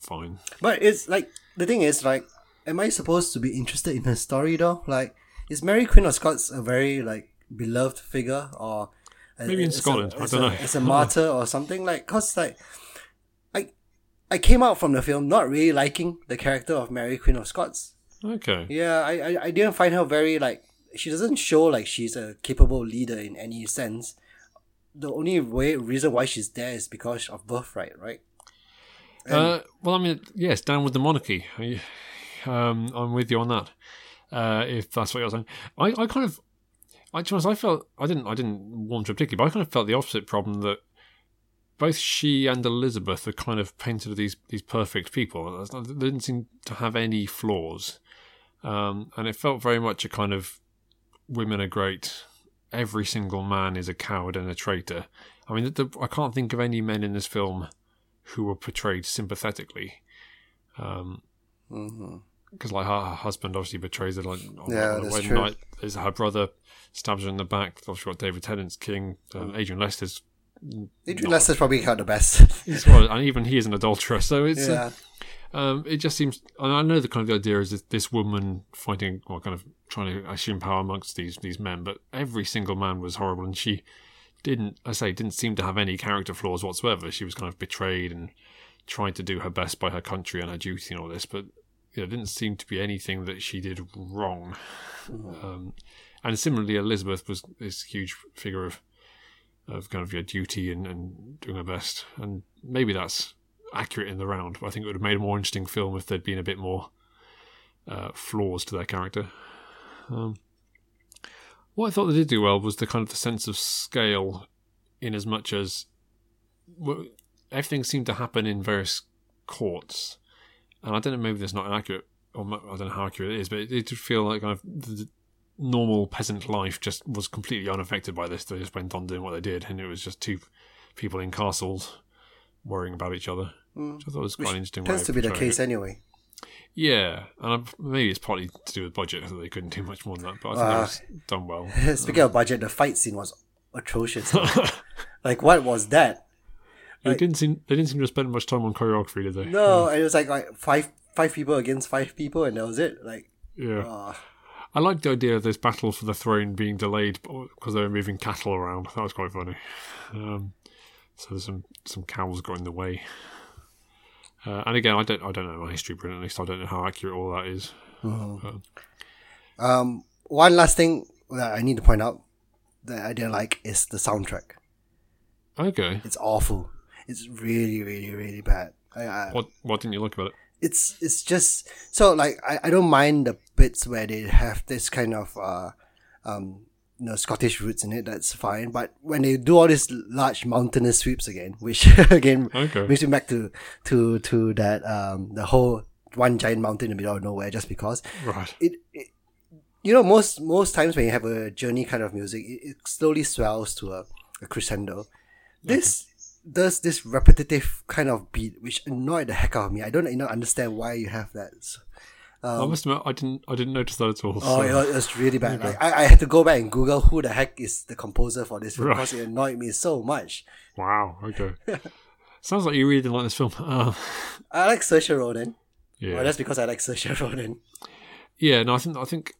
fine. But it's like the thing is like, am I supposed to be interested in her story though? Like, is Mary Queen of Scots a very like beloved figure or a- Maybe in Scotland, I don't a- know. As a martyr or something like, cause like, I, I came out from the film not really liking the character of Mary Queen of Scots. Okay. Yeah, I, I, I didn't find her very like she doesn't show like she's a capable leader in any sense. The only way reason why she's there is because of birthright, right? Uh, well, I mean, yes, down with the monarchy. Um, I'm with you on that. Uh, if that's what you're saying, I, I kind of, I, to honest, I felt I didn't, I didn't want to particularly, but I kind of felt the opposite problem that both she and Elizabeth are kind of painted as these these perfect people. They didn't seem to have any flaws, um, and it felt very much a kind of women are great. Every single man is a coward and a traitor. I mean, the, I can't think of any men in this film who were portrayed sympathetically. Um, Mm-hmm. Because like her, her husband obviously betrays her like on, Yeah, on that's wedding true. night. There's her brother stabs her in the back. Obviously got David Tennant's king. Um, Adrian Lester's Adrian not- Lester's probably got the best. he's well, and even he is an adulterer. So it's uh, um, it just seems. And I know the kind of the idea is that this woman fighting, or kind of trying to assume power amongst these these men, but every single man was horrible, and she didn't. I say didn't seem to have any character flaws whatsoever. She was kind of betrayed and trying to do her best by her country and her duty and all this, but know, didn't seem to be anything that she did wrong. Um, and similarly, Elizabeth was this huge figure of of kind of your duty and, and doing her best, and maybe that's accurate in the round. But I think it would have made a more interesting film if there'd been a bit more uh, flaws to their character. Um, what I thought they did do well was the kind of the sense of scale, in as much as well, everything seemed to happen in various courts, and I don't know maybe that's not accurate, or I don't know how accurate it is, but it, it did feel like kind of the normal peasant life just was completely unaffected by this. They just went on doing what they did, and it was just two people in castles worrying about each other. Mm. Which I thought was quite Which interesting. Tends to be the case it. anyway. Yeah, and maybe it's partly to do with budget they couldn't do much more than that. But I think that was done well. Speaking of budget, the fight scene was atrocious. like, what was that? They didn't seem they didn't seem to spend much time on choreography, did they? No, it was like, like five five people against five people, and that was it. Like, Yeah, uh, I liked the idea of this battle for the throne being delayed because they were moving cattle around. That was quite funny. Um, so there's some some cows got in the way. Uh, and again, I don't I don't know my history brilliantly, so I don't know how accurate all that is. um, one last thing that I need to point out that I didn't like is the soundtrack. Okay, It's awful. It's really, really, really bad. I, I, what what didn't you like about it? it's it's just so like I, I don't mind the bits where they have this kind of uh um you know Scottish roots in it that's fine but when they do all these large mountainous sweeps again which again Okay. brings me back to to to that um the whole one giant mountain in the middle of nowhere just because Right. it, it you know most most times when you have a journey kind of music it, it slowly swells to a, a crescendo this does this repetitive kind of beat which annoyed the heck out of me i don't you know understand why you have that So- I must admit, I didn't I didn't notice that at all. Um, oh so- it was, really bad like, I, I had to go back and google who the heck is the composer for this film Right. because it annoyed me so much Wow. Okay. Sounds like you really didn't like this film. Uh, i like Saoirse Ronan yeah. well that's because i like Saoirse Ronan Yeah, no, I think I think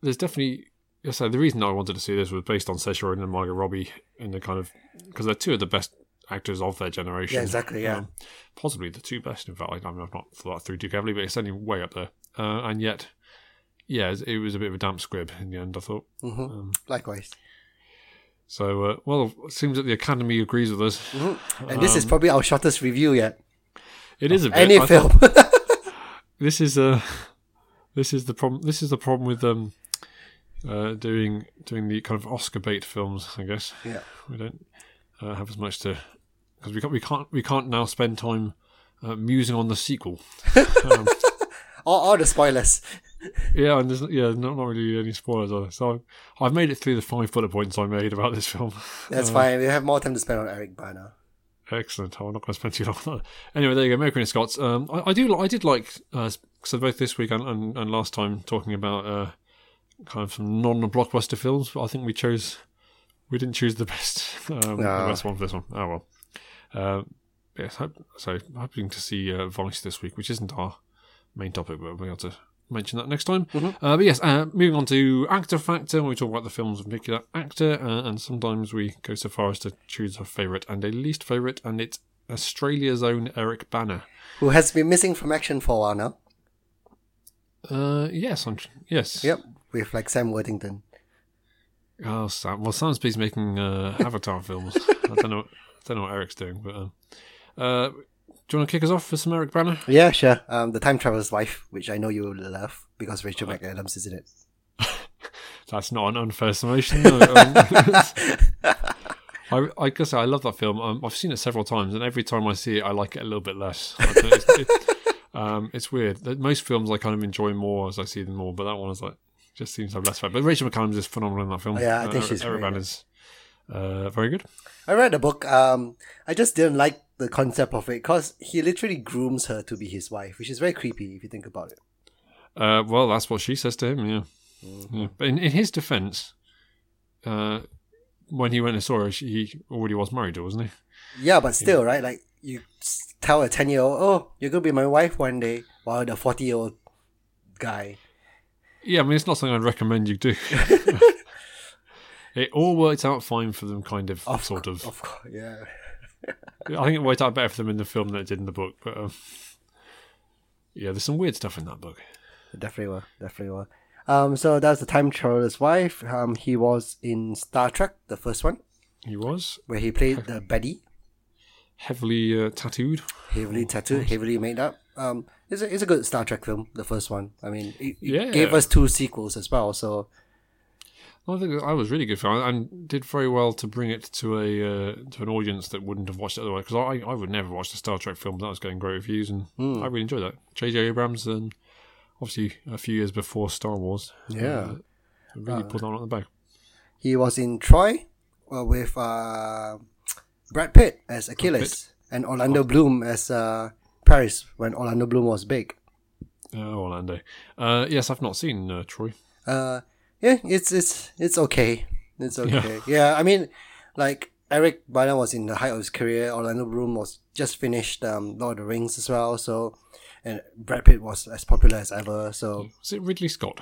there's definitely. So the reason I wanted to see this was based on Saoirse Ronan and Margot Robbie in the kind of because they're two of the best actors of their generation. Yeah, exactly, yeah. Um, possibly the two best. In fact, I, I mean, I've not thought through too carefully, but it's certainly way up there. Uh, and yet, yeah, it was- a bit of a damp squib in the end. I thought. hmm Um, likewise so, uh, well, it seems that the Academy agrees with us. and this is probably our shortest review yet It is a bit. any I film thought- this is uh this is the problem this is the problem with um uh doing doing the kind of oscar bait films i guess yeah we don't uh, have as much to because we can't we can't we can't now spend time uh, musing on the sequel um, all the spoilers yeah and there's yeah not, not really any spoilers it so I've, made it through the five bullet points i made about this film That's Uh, fine. We have more time to spend on Eric Bana. Excellent. I'm not going to spend too long on that. Anyway, there you go. Merry Christmas, Scots. Um, I, I do. I did like uh, so both this week and, and, and last time talking about uh, kind of some non-blockbuster films. But I think we chose. We didn't choose the best. Um, The Ah. best one for this one. Oh well. Uh, yes. hope- So hoping to see uh, Vice this week, which isn't our main topic, but we'll be able to mention that next time. Uh, but yes, uh, moving on to actor factor, when we talk about the films of particular actor, uh, and sometimes we go so far as to choose a favourite and a least favourite, and it's Australia's own Eric Bana. Who has been missing from action for a while now. Uh, yes, I'm, yes. Yep, with like Sam Worthington. Oh, Sam. Well, Sam's busy making uh, Avatar films. I don't know. I don't know what Eric's doing, but um, uh, do you want to kick us off with some Eric Bana? Yeah, sure. Um, the Time Traveler's Wife, which I know you will love because Rachel McAdams is in it. That's not an unfair summation. no, um, I, I guess I love that film. Um, I've seen it several times, and every time I see it, I like it a little bit less. It's, it, um, it's weird. Most films I kind of enjoy more as I see them more, but that one is like just seems to have less fun. But Rachel McAdams is phenomenal in that film. Yeah, I think Uh, she's Bana's uh, very good. I read the book. Um, I just didn't like the concept of it because he literally grooms her to be his wife, which is very creepy if you think about it. Uh, well, that's what she says to him. Yeah, yeah. But in, in his defence, uh, when he went and saw her, she, he already was married, wasn't he? Yeah, but still, right? Like you tell a ten year old, "Oh, you're gonna be my wife one day," while the forty year old guy. Yeah, I mean, it's not something I'd recommend you do. it all worked out fine for them, kind of, Of sort of. Of course, yeah. I think it worked out better for them in the film than it did in the book. But um, yeah, there's some weird stuff in that book. Definitely were. Definitely were. Um, so that's the time traveler's wife. Um, he was in Star Trek, the first one, He was where he played the Betty, heavily uh, tattooed. heavily tattooed, heavily made up. Um, it's a, it's a good Star Trek film, the first one. I mean, it, it Yeah. gave us two sequels as well. So I think I was really good for and did very well to bring it to a uh, to an audience that wouldn't have watched it otherwise. Because I, I would never watch the Star Trek films. That was getting great reviews, and I really enjoyed that. J.J. Abrams, and obviously a few years before Star Wars, Yeah. uh, really put that on at the back. he was in Troy uh, with uh, Brad Pitt as Achilles and Orlando Bloom as uh, Paris when Orlando Bloom was big. Uh, Orlando. Uh, yes, I've not seen uh, Troy. Uh, yeah, it's it's it's okay. It's okay. Yeah, I mean, like Eric Bana was in the height of his career. Orlando Bloom was just finished um, Lord of the Rings as well. So, and Brad Pitt was as popular as ever. So Was it Ridley Scott?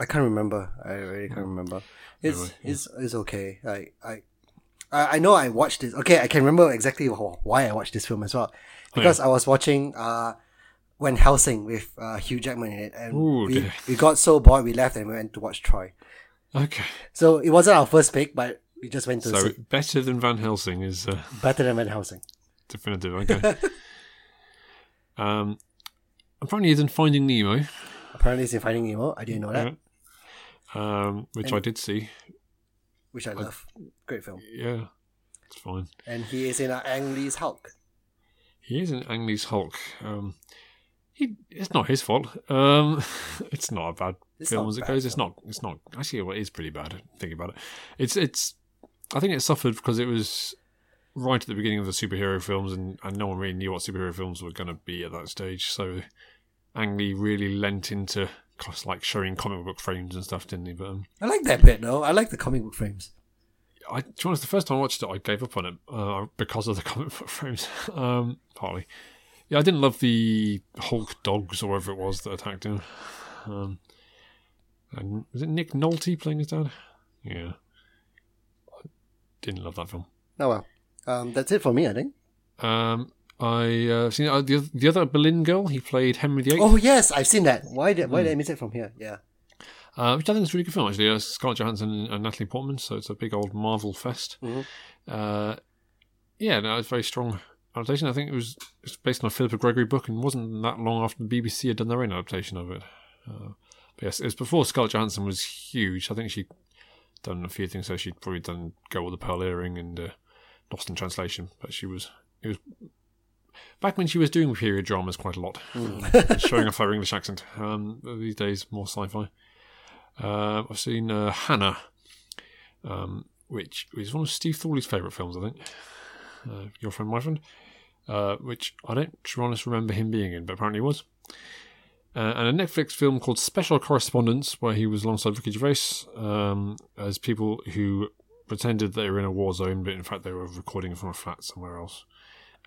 I can't remember. I really can't remember. It's Anyway, it's it's okay. I I. I I know I watched this. Okay, I can remember exactly why I watched this film as well, because I was watching uh, Van Helsing with uh, Hugh Jackman in it, and Ooh, we, dear. we got so bored we left and we went to watch Troy. Okay. So it wasn't our first pick, but we just went to So see better than Van Helsing is uh, better than Van Helsing. definitive. Okay. um, apparently he's in Finding Nemo, Apparently, he's in Finding Nemo. I didn't know that, um, which I did see. which I love. Great film. Yeah, it's fine. And he is in uh, Ang Lee's Hulk. He is in Ang Lee's Hulk. Um, he, it's not his fault. Um, it's not a bad It's film as it goes. It's not. It's not. Actually, well, it is pretty bad. Thinking about it, it's. It's. I think it suffered because it was right at the beginning of the superhero films, and, and no one really knew what superhero films were going to be at that stage. So, Ang Lee really lent into like showing comic book frames and stuff, didn't he? But um, I like that bit though. I like the comic book frames. I, to be honest, the first time I watched it, I gave up on it uh, because of the comic book frames. um, partly, yeah, I didn't love the Hulk dogs or whatever it was that attacked him. Um, and was it Nick Nolte playing his dad? Yeah, I didn't love that film. Oh well. Um, that's it for me, I think. Um, I uh, seen uh, the the other Boleyn girl. He played Henry VIII, Oh yes, I've seen that. Why did why Hmm. did I miss it from here? Yeah. Uh, which I think is a really good film actually. Uh, Scarlett Johansson and, Natalie Portman, so it's a big old Marvel fest. Mhm. Uh, yeah, no, it's a very strong adaptation. I think it was it's based on a Philippa Gregory book and wasn't that long after the BBC had done their own adaptation of it. Uh, but yes, it was before Scarlett Johansson was huge. I think she'd done a few things, so she'd probably done Go with the Pearl Earring and uh, Lost in Translation. But she was it was back when she was doing period dramas quite a lot, uh, showing off her English accent. Um, these days, more sci-fi. Uh, I've seen uh, Hanna, um, which is one of Steve Thorley's favourite films, I think. uh, your friend, my friend, uh, which I don't, to be honest, remember him being in, but apparently he was. Uh, and a Netflix film called Special Correspondents, where he was alongside Ricky Gervais um, as people who pretended they were in a war zone, but in fact they were recording from a flat somewhere else.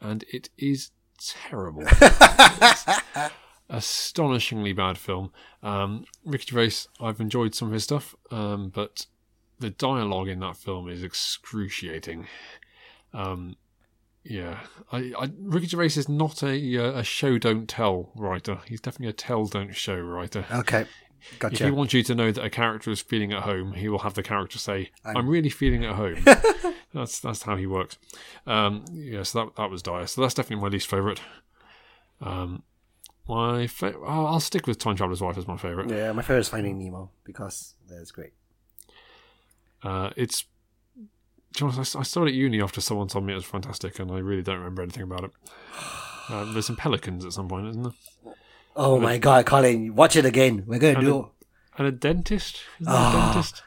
And it is terrible. Astonishingly bad film. Um, Ricky Gervais, I've enjoyed some of his stuff, um, but the dialogue in that film is excruciating. Um, yeah, I, I, Ricky Gervais is not a uh, a show don't tell writer. He's definitely a tell don't show writer. Okay, If he wants you to know that a character is feeling at home, he will have the character say, "I'm, I'm- really feeling at home." that's that's how he works. Um, yeah, so that that was dire. So that's definitely my least favorite. Um, my fa- I'll I'll stick with Time Traveler's Wife as my favorite. yeah, my favorite is Finding Nemo because that's great. Uh, it's. to I I saw it at uni after someone told me it was fantastic, and I really don't remember anything about it. Um, there's some pelicans at some point, isn't there? Oh my god, Colin, watch it again. We're gonna And do. And a dentist? Is there Ah. a dentist?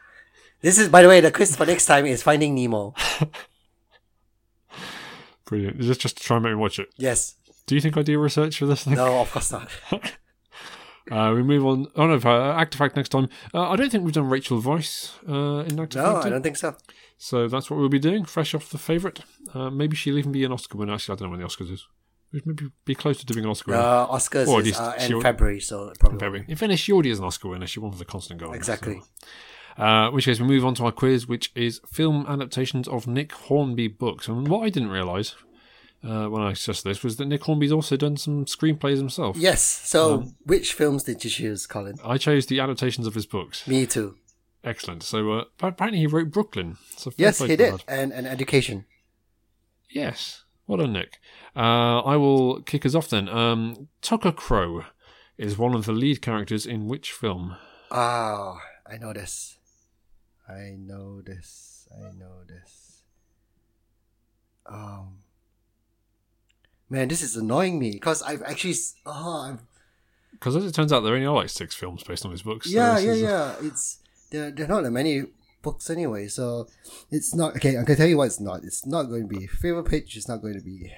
This is, by the way, the quiz for next time is Finding Nemo. Brilliant. Is this just to try and make me watch it? Yes. Do you think I do research for this thing? No, of course not. Uh, we move on. Oh no, uh, Actor next time. Uh, I don't think we've done Rachel Weisz uh, in Actor No, I don't think so. So that's what we'll be doing, fresh off the favourite. Uh, maybe she'll even be an Oscar winner. Actually, I don't know when the Oscars is. We'd maybe be close to doing an Oscar winner. Uh, Oscars Or is uh, in she'll- February, so probably February. won't In fairness, she already is an Oscar winner. She won for The Constant Gardener. Exactly. So. Uh, which case, we move on to our quiz, which is film adaptations of Nick Hornby books. And what I didn't realise uh, when I assessed this was that Nick Hornby's also done some screenplays himself. Yes. So, Um, which films did you choose, Colin? I chose the adaptations of his books. Me too. Excellent. So uh, apparently he wrote Brooklyn. So Yes, he did, and and education. Yes. Well done, Nick. Uh, I will kick us off then. Um, Tucker Crowe is one of the lead characters in which film? Ah, I know this. I know this. I know this. Um, man, this is annoying me because I've actually. Oh, Because as it turns out, there are only are like six films based on his books. so yeah, this yeah, a- yeah. It's there. There are not that many books anyway, so it's not okay. I can tell you what it's not. It's not going to be fever pitch. It's not going to be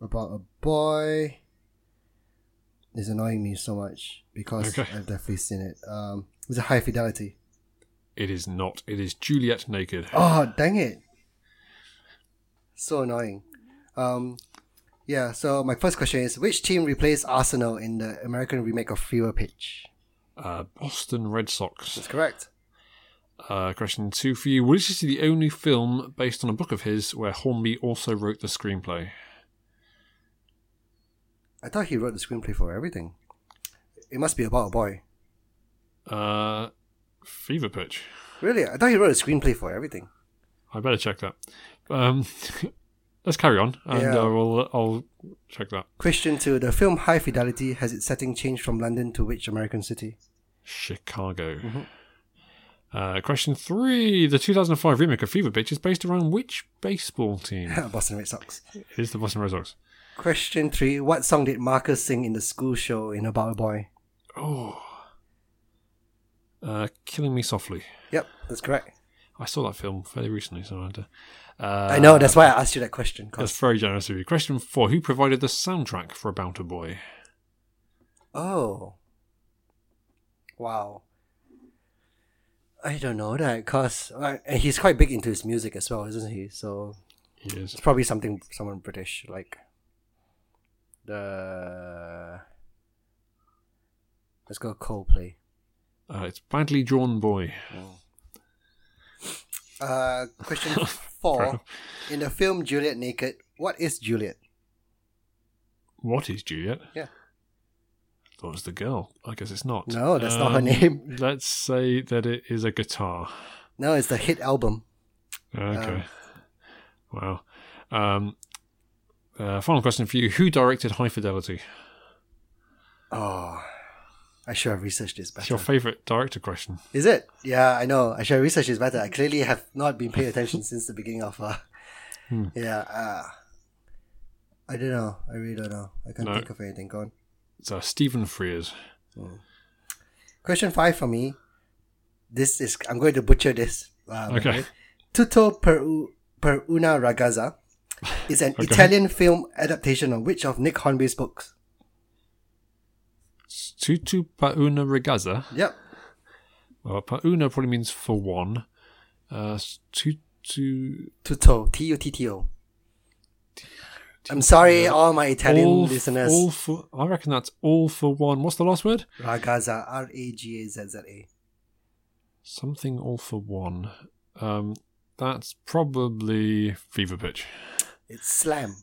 about a boy. It's annoying me so much because Okay. I've definitely seen it. Um, it's a high fidelity. It is not. It is Juliet Naked. Oh, dang it. So annoying. Um, yeah, so my first question is which team replaced Arsenal in the American remake of Fever Pitch? Uh, Boston Red Sox. That's correct. Uh, question two for you. This is the only film based on a book of his where Hornby also wrote the screenplay? I thought he wrote the screenplay for everything. It must be about a boy. Uh, Fever Pitch. Really? I thought he wrote a screenplay for everything. I better check that. Um, let's carry on, and Yeah. uh, we'll I'll check that. Question two The film High Fidelity has its setting changed from London to which American city? Chicago. Mm-hmm. Uh, question three: The 2005 remake of Fever Pitch is based around which baseball team? Boston Red Sox. it is the Boston Red Sox. Question three What song did Marcus sing in the school show in About a Boy? Oh, uh, Killing Me Softly. Yep, that's correct. I saw that film fairly recently, so I had to. Uh, I know, that's why I asked you that question. 'cause- That's very generous of you. Question four: Who provided the soundtrack for About a Boy? Oh. Wow. I don't know that because and he's quite big into his music as well, isn't he? So He is. it's probably something someone British like the. Let's go Coldplay. Uh, it's Badly Drawn Boy. Uh, question four. In the film Juliet Naked, what is Juliet? What is Juliet? Yeah. Thought it was the girl. I guess it's not. No, that's not her Um, name. Let's say that it is a guitar. No, it's the hit album. Okay. wow. Um, uh, final question for you: Who directed High Fidelity? Oh, I should have researched this It's better. your favourite director question. Is it? Yeah, I know. I should have researched this better. I clearly have not been paying attention since the beginning of. Uh, Hmm. Yeah. Uh, I don't know. I really don't know. I can't No. think of anything. Go on. It's uh, Stephen Frears. Question five for me. This is. I'm going to butcher this. Um, Okay. Tutto per, u- per una ragazza is an Italian film adaptation of which of Nick Hornby's books? Tutu pa una ragazza. Yep. Well, pa una probably means for one. Uh, tutu. Tutto. T U T T O. I'm sorry, all my Italian All, listeners. all for. I reckon that's all for one. What's the last word? Ragazza. R A G A Z Z A. Something all for one. Um, that's probably fever pitch. It's Slam.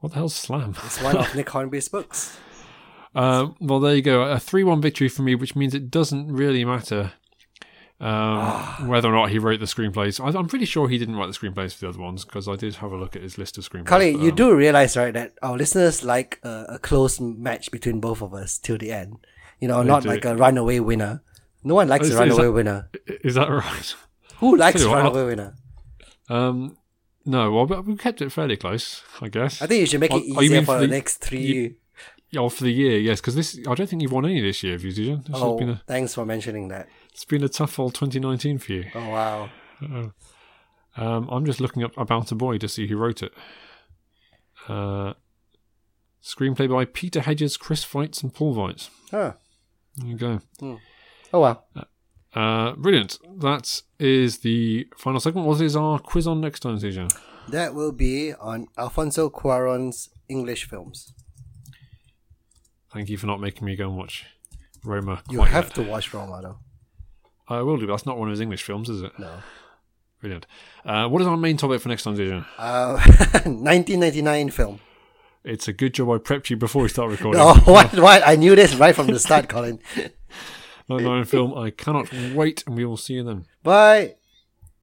What the hell's slam? It's one of Nick Hornby's books. Uh, well, there you go. A 3 1 victory for me, which means it doesn't really matter um, whether or not he wrote the screenplays. I, I'm pretty sure he didn't write the screenplays for the other ones because I did have a look at his list of screenplays. Carly, but, you um, do realize, right, that our listeners like a, a close match between both of us till the end. You know, not do. like a runaway winner. No one likes Is- a is runaway that- winner. Is that right? Who likes a you what, runaway winner? Um, no, well, we kept it fairly close, I guess. I think you should make it you easier mean for the the- next three. you- Oh, for the year, yes, because this I don't think you've won any this year, have you, did you? This oh, a, thanks for mentioning that. it's been a tough old 2019 for you. Oh wow. Um, I'm just looking up About a Boy to see who wrote it. Uh, screenplay by Peter Hedges, Chris Veitz, and Paul Veitz. Huh. There you go. Oh wow. Uh, brilliant. That is the final segment. What is our quiz on next time, CJ? That will be on Alfonso Cuaron's English films. Thank you for not making me go and watch Roma. You have yet. to watch Roma though. I will do. but That's not one of his English films, is it? No. Brilliant. Uh, what is our main topic for next time, CJ? Uh, 1999 film. It's a good job I prepped you before we start recording. Oh, what? What? I knew this right from the start, Colin. Nine film. I cannot wait, and we will see you then. Bye.